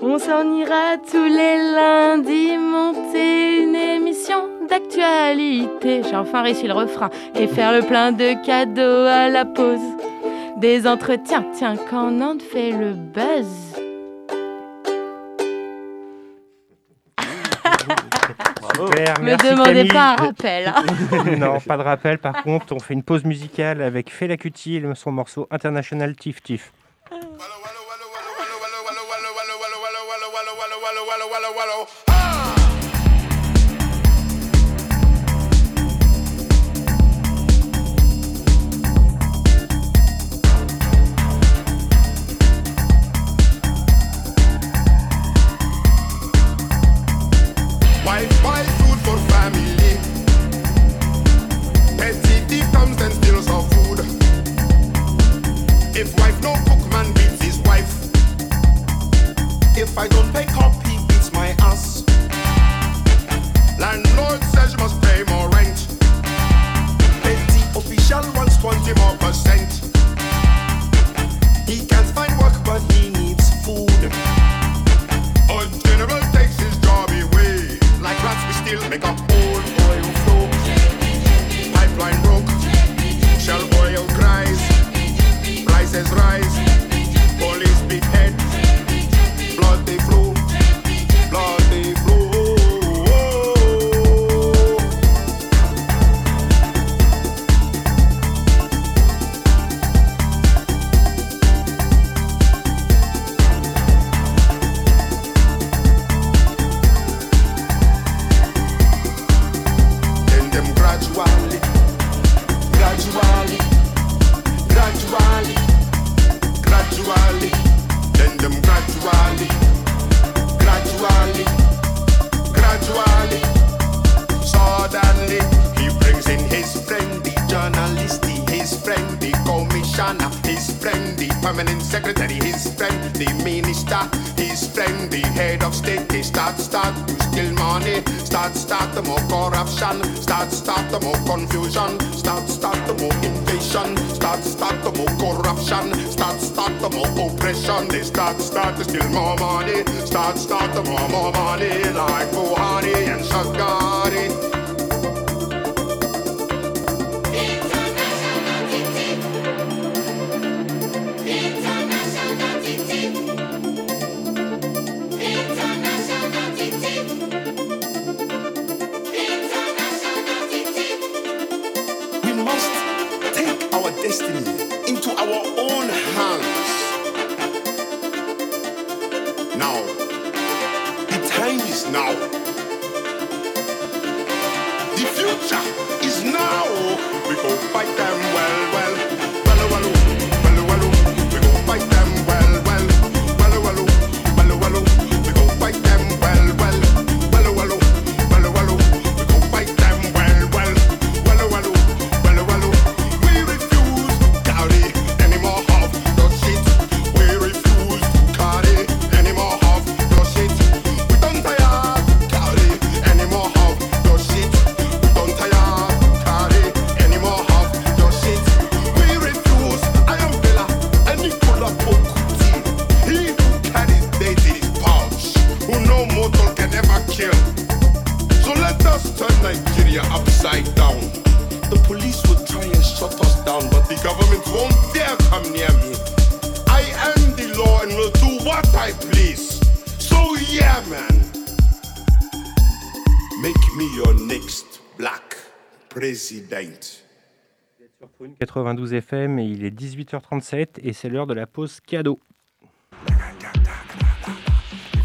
[SPEAKER 2] On s'en ira tous les lundis monter une émission d'actualité. J'ai enfin réussi le refrain et faire le plein de cadeaux à la pause. Des entretiens, tiens, quand Nantes fait le buzz.
[SPEAKER 8] Super,
[SPEAKER 2] Me
[SPEAKER 8] merci
[SPEAKER 2] demandez
[SPEAKER 8] Camille.
[SPEAKER 2] pas un rappel. hein.
[SPEAKER 8] non, pas de rappel. Par contre, on fait une pause musicale avec Fela Kuti et son morceau international Tif Tif.
[SPEAKER 9] more
[SPEAKER 8] oppression. They start, start to steal more money. Start, start to more, more money. Like Buhari and Shagari. fight
[SPEAKER 6] back. Prune 92 FM et il est 18h37 et c'est l'heure de la pause cadeau.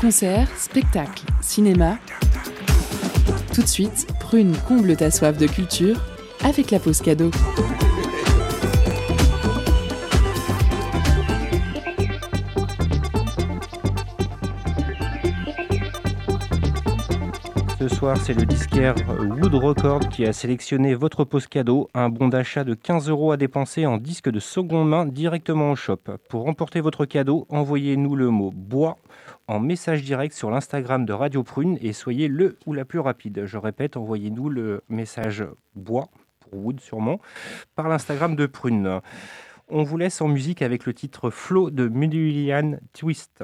[SPEAKER 3] Concert, spectacle, cinéma. Tout de suite, Prune comble ta soif de culture avec la pause cadeau.
[SPEAKER 6] Ce soir, c'est le disquaire Wood Record qui a sélectionné votre pause cadeau, un bon d'achat de 15 euros à dépenser en disque de seconde main directement au shop. Pour remporter votre cadeau, envoyez-nous le mot bois en message direct sur l'Instagram de Radio Prune et soyez le ou la plus rapide. Je répète, envoyez-nous le message bois, pour Wood sûrement, par l'Instagram de Prune. On vous laisse en musique avec le titre Flow de Mulian Twist.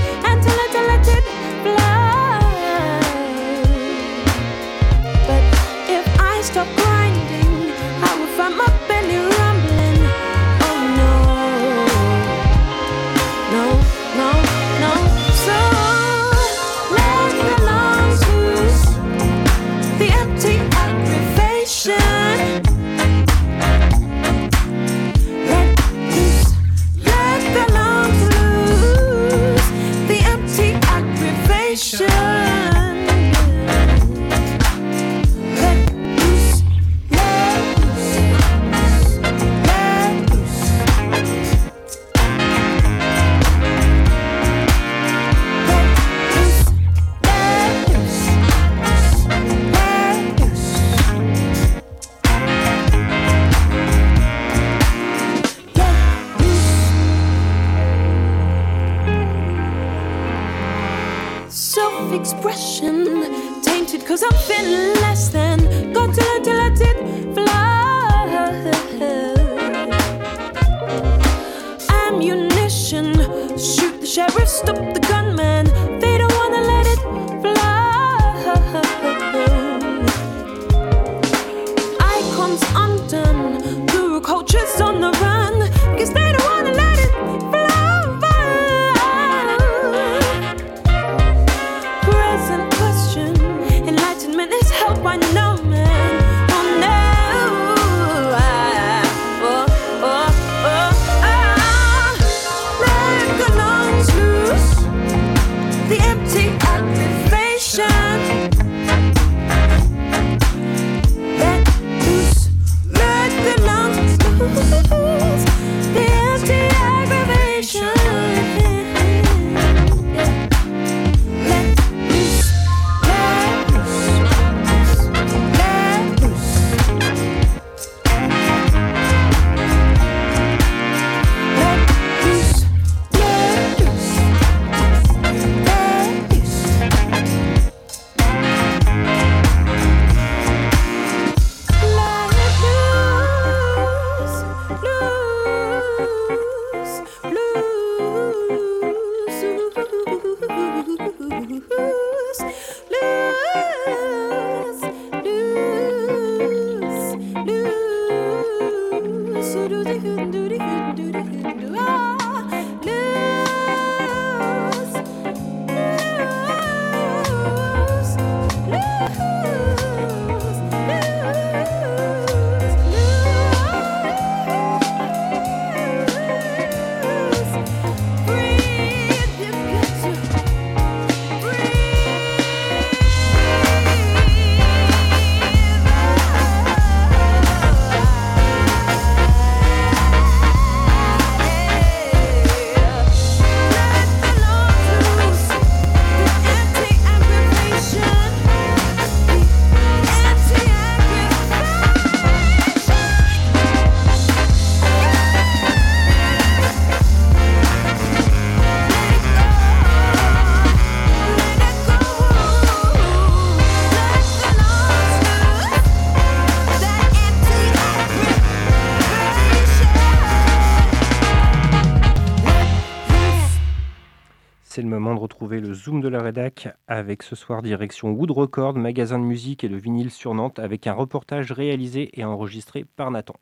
[SPEAKER 6] de la rédac avec ce soir direction Wood Record, magasin de musique et de vinyle sur Nantes, avec un reportage réalisé et enregistré par Nathan.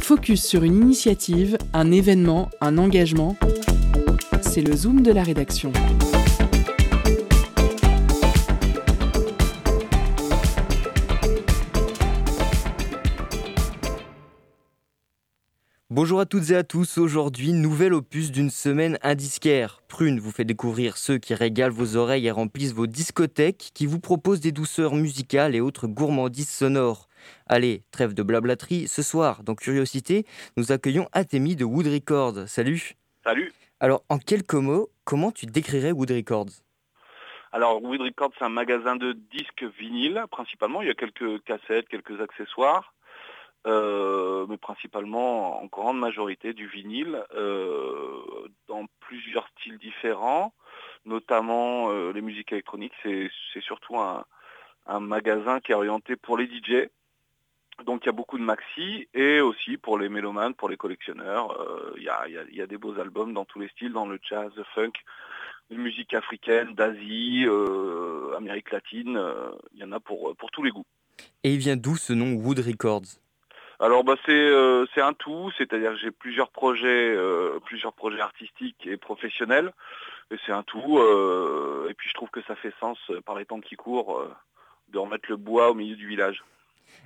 [SPEAKER 3] Focus sur une initiative, un événement, un engagement. C'est le Zoom de la rédaction.
[SPEAKER 10] Bonjour à toutes et à tous, aujourd'hui nouvel opus d'une semaine indisquaire. Prune vous fait découvrir ceux qui régalent vos oreilles et remplissent vos discothèques, qui vous proposent des douceurs musicales et autres gourmandises sonores. Allez, trêve de blablaterie, ce soir, dans Curiosité, nous accueillons Atemi de Wood Records. Salut
[SPEAKER 11] Salut
[SPEAKER 10] Alors, en quelques mots, comment tu décrirais Wood Records?
[SPEAKER 11] Alors, Wood Records, c'est un magasin de disques vinyles, principalement. Il y a quelques cassettes, quelques accessoires. Euh, mais principalement en grande majorité du vinyle, euh, dans plusieurs styles différents, notamment euh, les musiques électroniques. C'est surtout un, magasin qui est orienté pour les DJ. Donc il y a beaucoup de maxi et aussi pour les mélomanes, pour les collectionneurs. Il y, a, des beaux albums dans tous les styles, dans le jazz, le funk, les musiques africaines, d'Asie, Amérique latine. Il y en a pour, pour tous les goûts.
[SPEAKER 10] Et il vient d'où ce nom Wood Records?
[SPEAKER 11] Alors bah c'est euh, c'est un tout, c'est-à-dire que j'ai plusieurs projets, euh, plusieurs projets artistiques et professionnels, et c'est un tout. euh, et puis je trouve que ça fait sens par les temps qui courent de remettre le bois au milieu du village.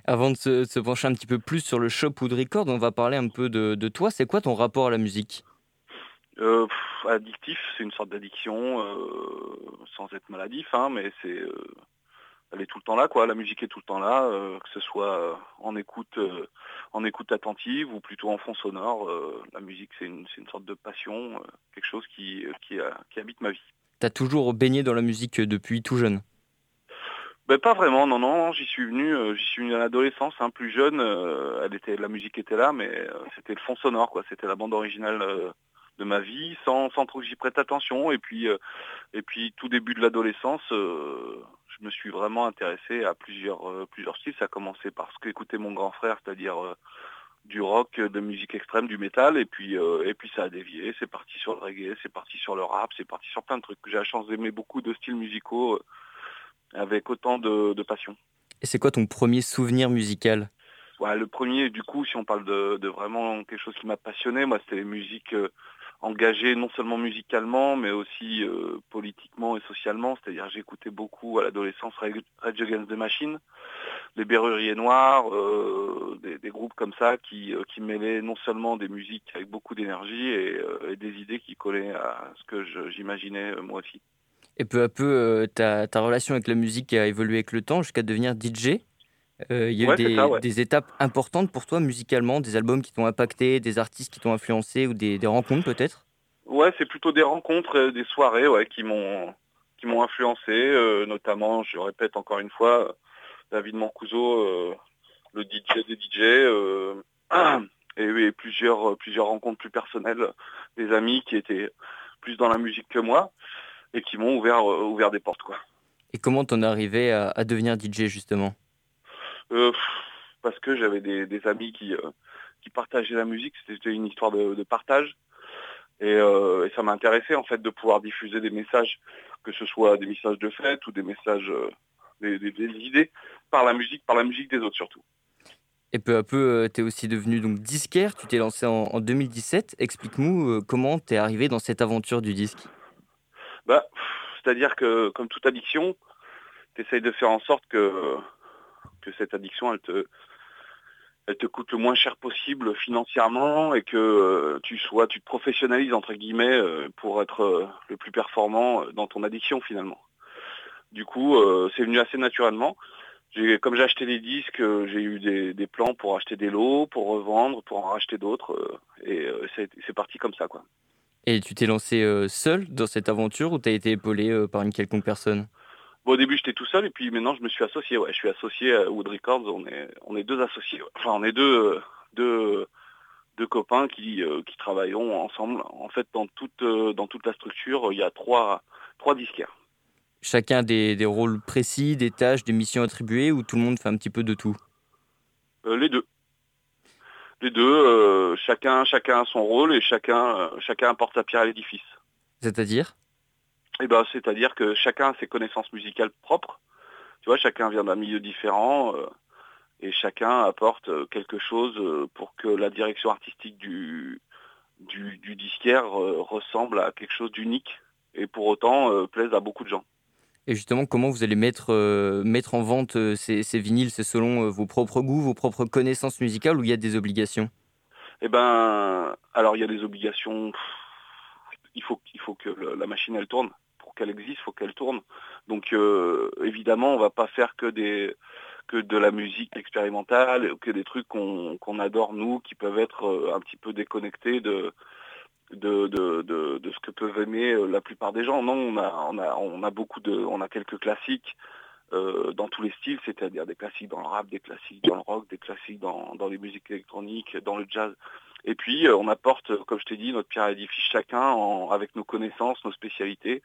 [SPEAKER 10] Avant de se, se pencher un petit peu plus sur le shop Wood Records, on va parler un peu de, de toi. C'est quoi ton rapport à la musique?
[SPEAKER 11] Euh, pff, addictif, c'est une sorte d'addiction, sans être maladif, hein, mais c'est, elle est tout le temps là, quoi. La musique est tout le temps là, euh, que ce soit euh, en écoute, euh, en écoute attentive ou plutôt en fond sonore. euh, la musique, c'est une, sorte de passion, quelque chose qui, qui, a- qui habite ma vie.
[SPEAKER 10] T'as toujours baigné dans la musique depuis tout jeune?
[SPEAKER 11] Ben pas vraiment, non, non. J'y suis venu, j'y suis venu à l'adolescence, hein, plus jeune. elle était, la musique était là, mais c'était le fond sonore, quoi. C'était la bande originale de ma vie, sans, sans trop que j'y prête attention. Et puis, et puis tout début de l'adolescence, je me suis vraiment intéressé à plusieurs, euh, plusieurs styles. Ça a commencé par ce qu'écoutait mon grand frère, c'est-à-dire euh, du rock, de musique extrême, du métal, et puis, euh, et puis ça a dévié. C'est parti sur le reggae, c'est parti sur le rap, c'est parti sur plein de trucs. J'ai la chance d'aimer beaucoup de styles musicaux. avec autant de, de passion.
[SPEAKER 10] Et c'est quoi ton premier souvenir musical?
[SPEAKER 11] Ouais, le premier, du coup, si on parle de, de vraiment quelque chose qui m'a passionné, moi, c'était les musiques engagées, non seulement musicalement, mais aussi euh, politiquement et socialement. C'est-à-dire, j'écoutais beaucoup à l'adolescence Rage Against the Machine, les Berruriers Noirs, euh, des, groupes comme ça qui, euh, qui mêlaient non seulement des musiques avec beaucoup d'énergie et, des idées qui collaient à ce que j'imaginais moi aussi.
[SPEAKER 10] Et peu à peu, ta relation avec la musique a évolué avec le temps jusqu'à devenir DJ. Euh, Il y a
[SPEAKER 11] Ouais,
[SPEAKER 10] eu des,
[SPEAKER 11] ça, ouais.
[SPEAKER 10] des étapes importantes pour toi musicalement, des albums qui t'ont impacté, des artistes qui t'ont influencé ou des, des rencontres peut-être?
[SPEAKER 11] Ouais, c'est plutôt des rencontres, euh, des soirées, ouais, qui m'ont qui m'ont influencé, euh, notamment, je répète encore une fois, David Mancuso, euh, le DJ des DJ, et, et plusieurs plusieurs rencontres plus personnelles, des amis qui étaient plus dans la musique que moi et qui m'ont ouvert ouvert des portes, quoi.
[SPEAKER 10] Et comment t'en es arrivé à, à devenir DJ justement?
[SPEAKER 11] Euh, parce que j'avais des, des amis qui, euh, qui partageaient la musique, c'était une histoire de, de partage. Et, euh, et ça m'intéressait en fait de pouvoir diffuser des messages, que ce soit des messages de fête ou des messages, euh, des, des- des idées, par la musique, par la musique des autres surtout.
[SPEAKER 10] Et peu à peu, tu es aussi devenu donc disquaire, tu t'es lancé en, en 2017. Explique-nous comment t'es arrivé dans cette aventure du disque.
[SPEAKER 11] Bah, c'est-à-dire que comme toute addiction, tu essayes de faire en sorte que, que cette addiction, elle te, elle te coûte le moins cher possible financièrement et que euh, tu sois, tu te professionnalises entre guillemets euh, pour être euh, le plus performant dans ton addiction finalement. Du coup, c'est venu assez naturellement. Comme j'ai acheté des disques, j'ai eu des, plans pour acheter des lots, pour revendre, pour en racheter d'autres, et c'est, parti comme ça quoi.
[SPEAKER 10] Et tu t'es lancé seul dans cette aventure ou t'as été épaulé par une quelconque personne?
[SPEAKER 11] Bon, au début, j'étais tout seul et puis maintenant, je me suis associé. Ouais, je suis associé à Wood Records. On est, on est deux associés. ouais. Enfin, on est deux, euh, deux, deux copains qui, euh, qui travaillons ensemble. En fait, dans toute, euh, dans toute la structure, il y a trois, trois disquaires.
[SPEAKER 10] Chacun des, des rôles précis, des tâches, des missions attribuées ou tout le monde fait un petit peu de tout?
[SPEAKER 11] Euh, les deux. Les deux, euh, chacun, chacun a son rôle et chacun, euh, chacun apporte sa pierre à l'édifice.
[SPEAKER 10] C'est-à-dire?
[SPEAKER 11] Eh ben, c'est-à-dire que chacun a ses connaissances musicales propres. Tu vois, chacun vient d'un milieu différent euh, et chacun apporte euh, quelque chose euh, pour que la direction artistique du, du, du disquaire euh, ressemble à quelque chose d'unique et pour autant euh, plaise à beaucoup de gens.
[SPEAKER 10] Et justement, comment vous allez mettre, mettre en vente ces, ces vinyles? C'est selon vos propres goûts, vos propres connaissances musicales ou il y a des obligations?
[SPEAKER 11] Eh ben, alors il y a des obligations. Il faut, il faut que le- la machine elle tourne. Qu'elle existe, il faut qu'elle tourne. Donc euh, évidemment, on va pas faire que des que de la musique expérimentale, que des trucs qu'on adore nous, qui peuvent être euh, un petit peu déconnectés de de, de, de, ce que peuvent aimer euh, la plupart des gens. Non, on a, on a, on a beaucoup de, on a quelques classiques dans tous les styles, c'est-à-dire des classiques dans le rap, des classiques dans le rock, des classiques dans, dans les musiques électroniques, dans le jazz. Et puis on apporte, comme je t'ai dit, notre pierre à l'édifice chacun en- avec nos connaissances, nos spécialités,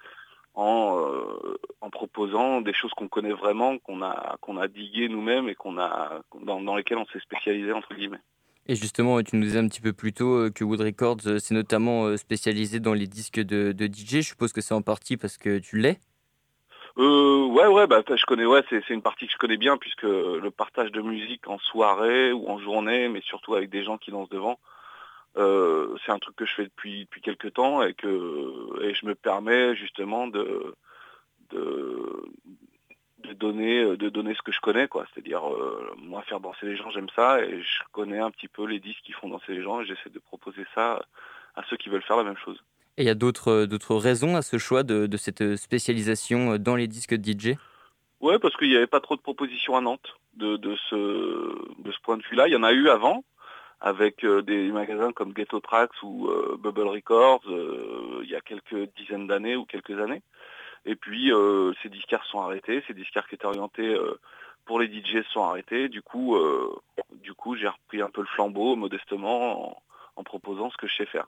[SPEAKER 11] en, euh, en proposant des choses qu'on connaît vraiment, qu'on a, qu'on a diguées nous-mêmes et qu'on a, dans, dans lesquelles on s'est spécialisé entre guillemets.
[SPEAKER 10] Et justement, tu nous disais un petit peu plus tôt euh, que Wood Records, euh, c'est notamment euh, spécialisé dans les disques de, de DJ. Je suppose que c'est en partie parce que tu l'es.
[SPEAKER 11] Euh, ouais, ouais, bah, je connais, ouais, c'est, c'est une partie que je connais bien puisque le partage de musique en soirée ou en journée, mais surtout avec des gens qui dansent devant, euh, c'est un truc que je fais depuis depuis quelques temps et que et je me permets justement de de de donner de donner ce que je connais quoi. C'est-à-dire euh, moi faire danser les gens j'aime ça et je connais un petit peu les disques qui font danser les gens et j'essaie de proposer ça à ceux qui veulent faire la même chose.
[SPEAKER 10] Et il y a d'autres euh, d'autres raisons à ce choix de, de cette spécialisation dans les disques de DJ
[SPEAKER 11] Ouais, parce qu'il n'y avait pas trop de propositions à Nantes de, de, ce, de ce point de vue-là. Il y en a eu avant, avec euh, des magasins comme Ghetto Tracks ou euh, Bubble Records, euh, il y a quelques dizaines d'années ou quelques années. Et puis, ces disquaires sont arrêtés, ces disquaires qui étaient orientés pour les DJ sont arrêtés. Du coup, du coup j'ai repris un peu le flambeau, modestement, en, en proposant ce que je sais faire.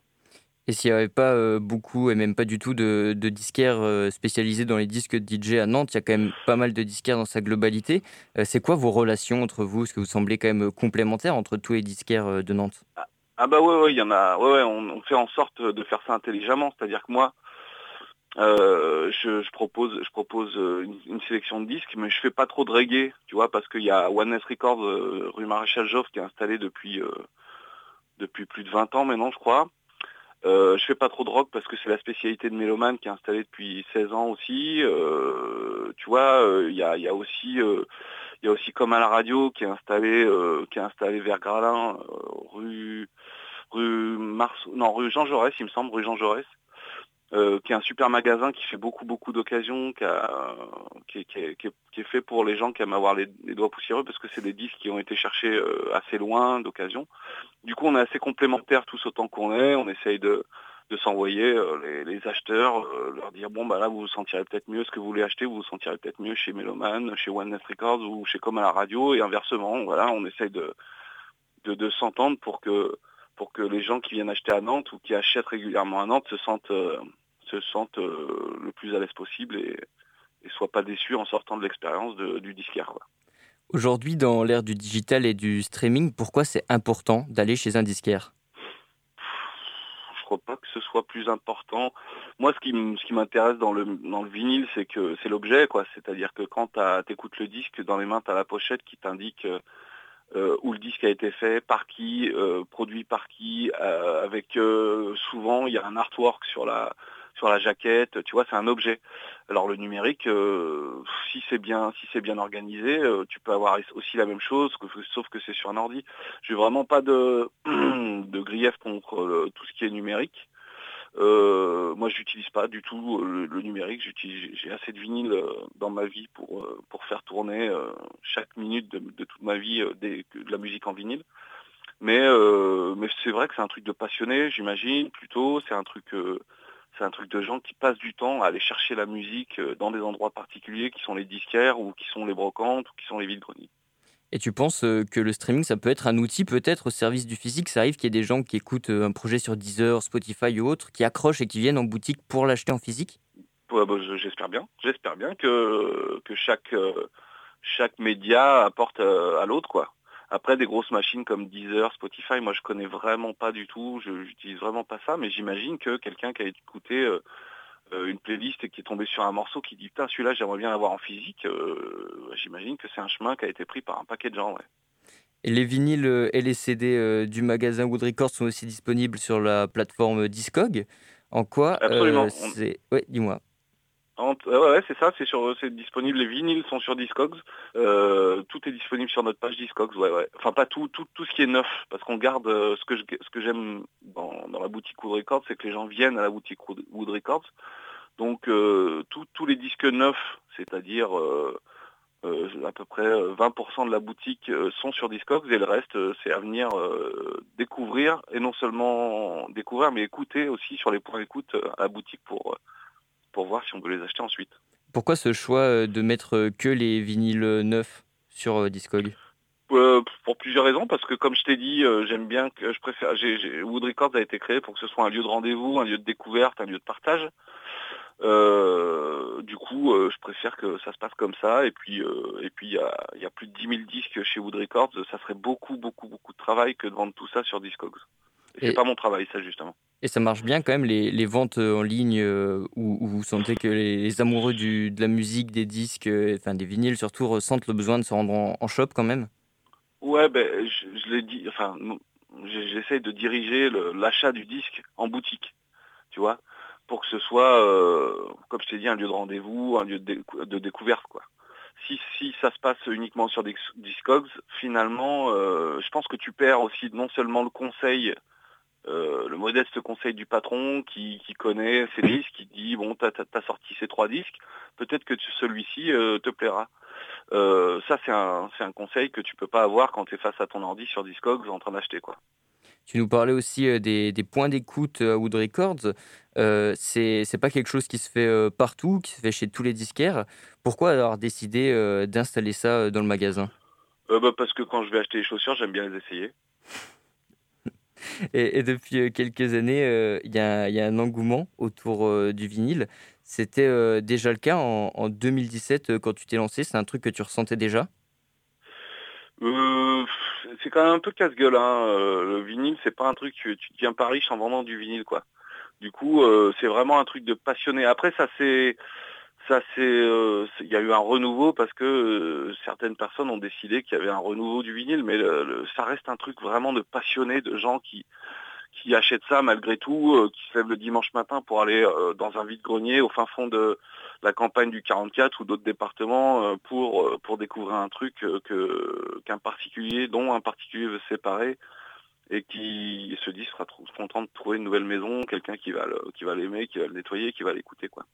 [SPEAKER 10] Et s'il n'y avait pas euh, beaucoup et même pas du tout de, disquaires euh, spécialisés dans les disques DJ à Nantes, il y a quand même pas mal de disquaires dans sa globalité. Euh, c'est quoi vos relations entre vous? Est-ce que vous semblez quand même complémentaires entre tous les disquaires de Nantes?
[SPEAKER 11] Ah bah ouais, ouais, il y en a. Ouais, ouais, on, fait en sorte de faire ça intelligemment. C'est-à-dire que moi, je, propose, je propose une, sélection de disques, mais je fais pas trop de reggae, tu vois, parce qu'il y a Oneness Records rue Maréchal Joffre qui est installé depuis depuis plus de 20 ans maintenant, je crois. Euh, je fais pas trop de rock parce que c'est la spécialité de Méloman qui est installée depuis 16 ans aussi. Euh, tu vois, euh, il y, a, y a aussi euh, y a aussi comme à la radio qui est installé euh, qui est installé vers Gralin, euh, rue rue Mars non rue Jean Jaurès, il me semble, rue Jean Jaurès. Euh, qui est un super magasin qui fait beaucoup beaucoup d'occasions, qui, qui, qui qui est- fait pour les gens qui aiment avoir les, doigts poussiéreux parce que c'est des disques qui ont été cherchés euh, assez loin d'occasion. Du coup, on est assez complémentaires tous autant qu'on est. On essaye de, de s'envoyer euh, les, les acheteurs, euh, leur dire bon bah là vous vous sentirez peut-être mieux ce que vous voulez acheter, vous vous sentirez peut-être mieux chez Meloman, chez One Net Records ou chez Comme à la radio et inversement. Voilà, on essaye de, de, de s'entendre pour que pour que les gens qui viennent acheter à Nantes ou qui achètent régulièrement à Nantes se sentent euh, se sentent euh, le plus à l'aise possible et, et soient pas déçus en sortant de l'expérience du disquaire.
[SPEAKER 10] Aujourd'hui, dans l'ère du digital et du streaming, pourquoi c'est important d'aller chez un disquaire
[SPEAKER 11] je crois pas que ce soit plus important. Moi, ce qui, m'intéresse dans le, dans le vinyle, c'est que c'est l'objet, quoi. C'est-à-dire que quand tu écoutes le disque, dans les mains, tu as la pochette qui t'indique euh, euh, où le disque a été fait, par qui, euh, produit par qui, euh, avec souvent, il y a un artwork sur la sur la jaquette, tu vois, c'est un objet. Alors le numérique, euh, si c'est bien, si c'est bien organisé, euh, tu peux avoir aussi la même chose, sauf que c'est sur un ordi. J'ai vraiment pas de, grief contre euh, tout ce qui est numérique. Euh, moi, j'utilise pas du tout le, numérique. J'ai assez de vinyle dans ma vie pour faire tourner chaque minute de, toute ma vie de la musique en vinyle. Mais c'est vrai que c'est un truc de passionné, j'imagine. Plutôt, c'est un truc c'est un truc de gens qui passent du temps à aller chercher la musique euh, dans des endroits particuliers qui sont les disquaires ou qui sont les brocantes ou qui sont les vides-greniers.
[SPEAKER 10] Et tu penses euh, que le streaming, ça peut être un outil peut-être au service du physique? Ça arrive qu'il y ait des gens qui écoutent euh, un projet sur Deezer, Spotify ou autre, qui accrochent et qui viennent en boutique pour l'acheter en physique?
[SPEAKER 11] Ouais, bah, je- j'espère bien. J'espère bien que, que chaque, chaque média apporte à l'autre, quoi. Après, des grosses machines comme Deezer, Spotify, moi je connais vraiment pas du tout, je j'utilise vraiment pas ça, mais j'imagine que quelqu'un qui a écouté euh, euh, une playlist et qui est tombé sur un morceau qui dit putain celui-là j'aimerais bien l'avoir en physique, euh, j'imagine que c'est un chemin qui a été pris par un paquet de gens. Ouais.
[SPEAKER 10] Et les vinyles et les CD du magasin Wood Records sont aussi disponibles sur la plateforme Discog. En quoi
[SPEAKER 11] Absolument.
[SPEAKER 10] C'est... Ouais, dis-moi.
[SPEAKER 11] En- ouais, c'est ça, c'est sur, c'est disponible. Les vinyles sont sur Discogs. Euh, tout est disponible sur notre page Discogs. Ouais, ouais. Enfin, pas tout, tout, tout ce qui est neuf, parce qu'on garde euh, ce que je, ce que j'aime dans, dans la boutique Wood Records, c'est que les gens viennent à la boutique Wood Records. Donc, euh, tous les disques neufs, c'est-à-dire à peu près euh, 20% de la boutique sont sur Discogs et le reste, c'est à venir découvrir et non seulement découvrir, mais écouter aussi sur les points d'écoute à la boutique pour pour voir si on peut les acheter ensuite.
[SPEAKER 10] Pourquoi ce choix euh, de mettre euh, que les vinyles euh, neufs sur Discog?
[SPEAKER 11] Euh, pour plusieurs raisons, parce que comme je t'ai dit, euh, j'aime bien que je préfère. Wood Records a été créé pour que ce soit un lieu de rendez-vous, un lieu de découverte, un lieu de partage. Euh, du coup, je préfère que ça se passe comme ça. Et puis, et puis, il y a, il y a plus de 10 000 disques chez Wood Records. Ça serait beaucoup, beaucoup, beaucoup de travail que de vendre tout ça sur Discogs. Et- c'est pas mon travail, ça justement.
[SPEAKER 10] Et ça marche bien quand même, les, les ventes euh, en ligne euh, où, où vous sentez que les, les amoureux du, de la musique, des disques, euh, enfin des vinyles surtout, ressentent le besoin de se rendre en, en shop quand même?
[SPEAKER 11] Ouais, ben, je, je l'ai dit, enfin, j'essaie de diriger l'achat du disque en boutique, tu vois, pour que ce soit, euh, comme je t'ai dit, un lieu de rendez-vous, un lieu de, décou- de découverte, quoi. Si, si ça se passe uniquement sur des Discogs, finalement, je pense que tu perds aussi non seulement le conseil, le modeste conseil du patron qui, qui connaît ses disques, qui dit, bon, t'as as, sorti ces trois disques, peut-être que celui-ci euh, te plaira. Euh, ça, c'est un, un conseil que tu peux pas avoir quand tu es face à ton ordi sur Discogs en train d'acheter. quoi.
[SPEAKER 10] Tu nous parlais aussi euh, des, des points d'écoute euh, à Wood Records. Euh, c'est pas quelque chose qui se fait euh, partout, qui se fait chez tous les disquaires. Pourquoi avoir décidé euh, d'installer ça euh, dans le magasin?
[SPEAKER 11] Euh, bah, parce que quand je vais acheter les chaussures, j'aime bien les essayer.
[SPEAKER 10] Et, depuis euh, quelques années, euh, il y, a, un engouement autour euh, du vinyle. C'était déjà le cas en, en 2017 euh, quand tu t'es lancé. C'est un truc que tu ressentais déjà?
[SPEAKER 11] C'est quand même un peu casse-gueule. Hein. le vinyle, c'est pas un truc, tu, tu deviens pas riche en vendant du vinyle. quoi. Du coup, c'est vraiment un truc de passionné. Après, ça c'est... Ça euh, c'est- il y a eu un renouveau parce que euh, certaines personnes ont décidé qu'il y avait un renouveau du vinyle, mais ça reste un truc vraiment de passionnés, de gens qui qui achètent ça malgré tout, euh, qui se lèvent le dimanche matin pour aller dans un vide-grenier au fin fond de la campagne du 44 ou d'autres départements pour pour découvrir un truc qu'un particulier dont un particulier veut séparer et qui se dit sera content de trouver une nouvelle maison, quelqu'un qui va le, qui va l'aimer, qui va le nettoyer, qui va l'écouter quoi.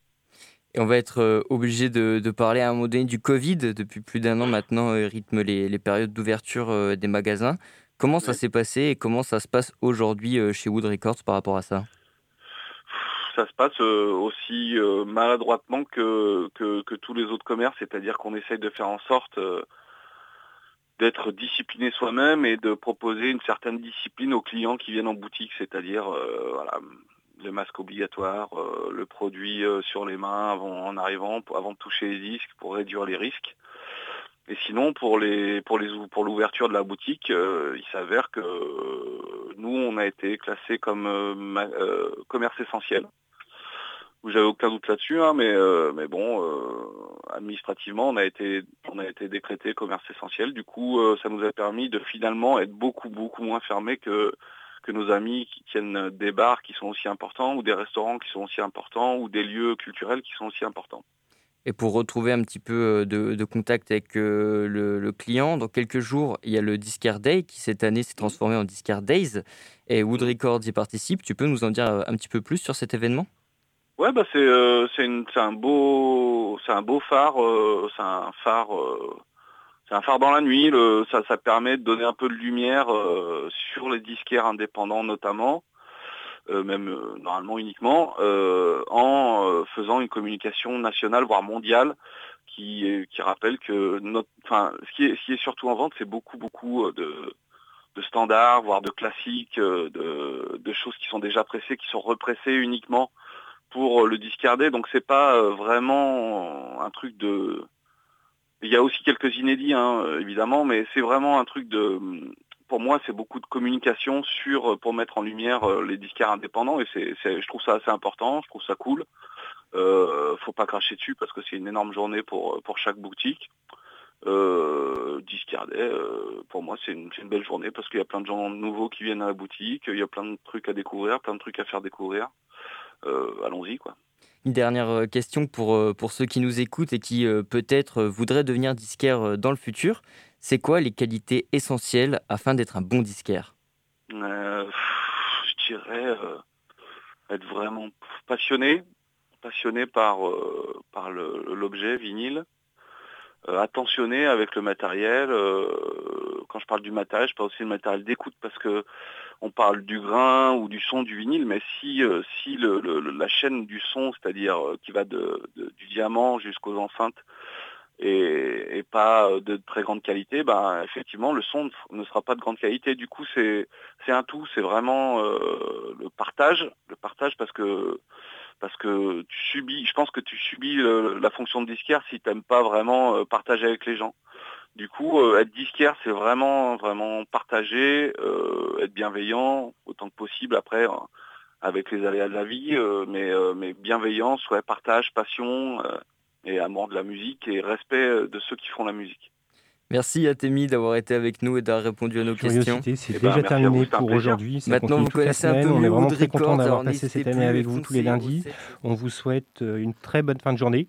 [SPEAKER 10] Et on va être euh, obligé de, de parler à un moment donné du Covid. Depuis plus d'un an maintenant, euh, rythme les, les périodes d'ouverture euh, des magasins. Comment ça s'est passé et comment ça se passe aujourd'hui chez Wood Records par rapport à ça?
[SPEAKER 11] Ça se passe aussi maladroitement que, que, que tous les autres commerces, c'est-à-dire qu'on essaye de faire en sorte d'être discipliné soi-même et de proposer une certaine discipline aux clients qui viennent en boutique, c'est-à-dire euh, voilà, le masque obligatoire, euh, le produit euh, sur les mains avant, en arrivant, pour- avant de toucher les disques pour réduire les risques. Et sinon, pour les pour les ou- pour l'ouverture de la boutique, euh, il s'avère que nous, on a été classé comme commerce essentiel. J'avais aucun doute là-dessus, hein, mais mais bon, administrativement, on a été on a été décrété commerce essentiel. Du coup, ça nous a permis de finalement être beaucoup beaucoup moins fermés que que nos amis qui tiennent des bars qui sont aussi importants ou des restaurants qui sont aussi importants ou des lieux culturels qui sont aussi importants.
[SPEAKER 10] Et pour retrouver un petit peu euh, de, de contact avec euh, le, le client, dans quelques jours, il y a le Discard Day qui cette année s'est transformé en Discard Days. Et Wood Records y participe. Tu peux nous en dire euh, un petit peu plus sur cet événement?
[SPEAKER 11] Ouais, bah c'est euh, un beau c'est un beau phare, euh, c'est un phare c'est un phare dans la nuit. Le, ça ça permet de donner un peu de lumière euh, sur les disquaires indépendants notamment, euh, même euh, normalement uniquement, euh, en euh, faisant une communication nationale voire mondiale qui qui rappelle que notre ce qui est ce qui est surtout en vente c'est beaucoup beaucoup euh, de de standards, voire de classiques, de, de choses qui sont déjà pressées, qui sont repressées uniquement pour le discarder. Donc c'est pas vraiment un truc de Il y a aussi quelques inédits, hein, euh, évidemment, mais c'est vraiment un truc de... Pour moi, c'est beaucoup de communication sur euh, pour mettre en lumière euh, les disquaires indépendants et c'est, je trouve ça assez important, je trouve ça cool. Euh, faut pas cracher dessus parce que c'est une énorme journée pour, pour chaque boutique. Euh, pour moi, c'est une, c'est une belle journée parce qu'il y a plein de gens nouveaux qui viennent à la boutique, il y a plein de trucs à découvrir, plein de trucs à faire découvrir. Allons-y, quoi.
[SPEAKER 10] Une dernière euh, question pour, euh, pour ceux qui nous écoutent et qui euh, peut-être voudraient devenir disquaires euh, dans le futur. C'est quoi les qualités essentielles afin d'être un bon disquaire?
[SPEAKER 11] Je dirais être vraiment passionné, passionné par, par l'objet vinyle, attentionné avec le matériel. quand je parle du matériel, je parle aussi du matériel d'écoute parce que on parle du grain ou du son du vinyle, mais si, euh, si la chaîne du son, c'est-à-dire euh, qui va du diamant jusqu'aux enceintes, et, pas euh, de très grande qualité, ben effectivement le son ne sera pas de grande qualité. Du coup c'est un tout, c'est vraiment le partage, le partage parce que parce que tu subis, je pense que tu subis la fonction de disquaire si tu n'aimes pas vraiment partager avec les gens. Du coup, euh, être disquaire, c'est vraiment vraiment partager, euh, être bienveillant autant que possible après euh, avec les aléas de la vie, euh, mais euh, mais bienveillance, ouais, partage, passion euh, et amour de la musique et respect de ceux qui font la musique.
[SPEAKER 10] Merci à Temi d'avoir été avec nous et d'avoir répondu à nos questions.
[SPEAKER 6] Curiosité, c'est
[SPEAKER 11] Eh ben,
[SPEAKER 6] déjà
[SPEAKER 11] vous,
[SPEAKER 6] terminé pour aujourd'hui.
[SPEAKER 10] Maintenant, vous connaissez un peu
[SPEAKER 6] On est
[SPEAKER 10] mieux
[SPEAKER 6] vraiment très content d'avoir passé cette année avec vous tous les lundis.
[SPEAKER 10] 7.
[SPEAKER 6] On vous souhaite une très bonne fin de journée.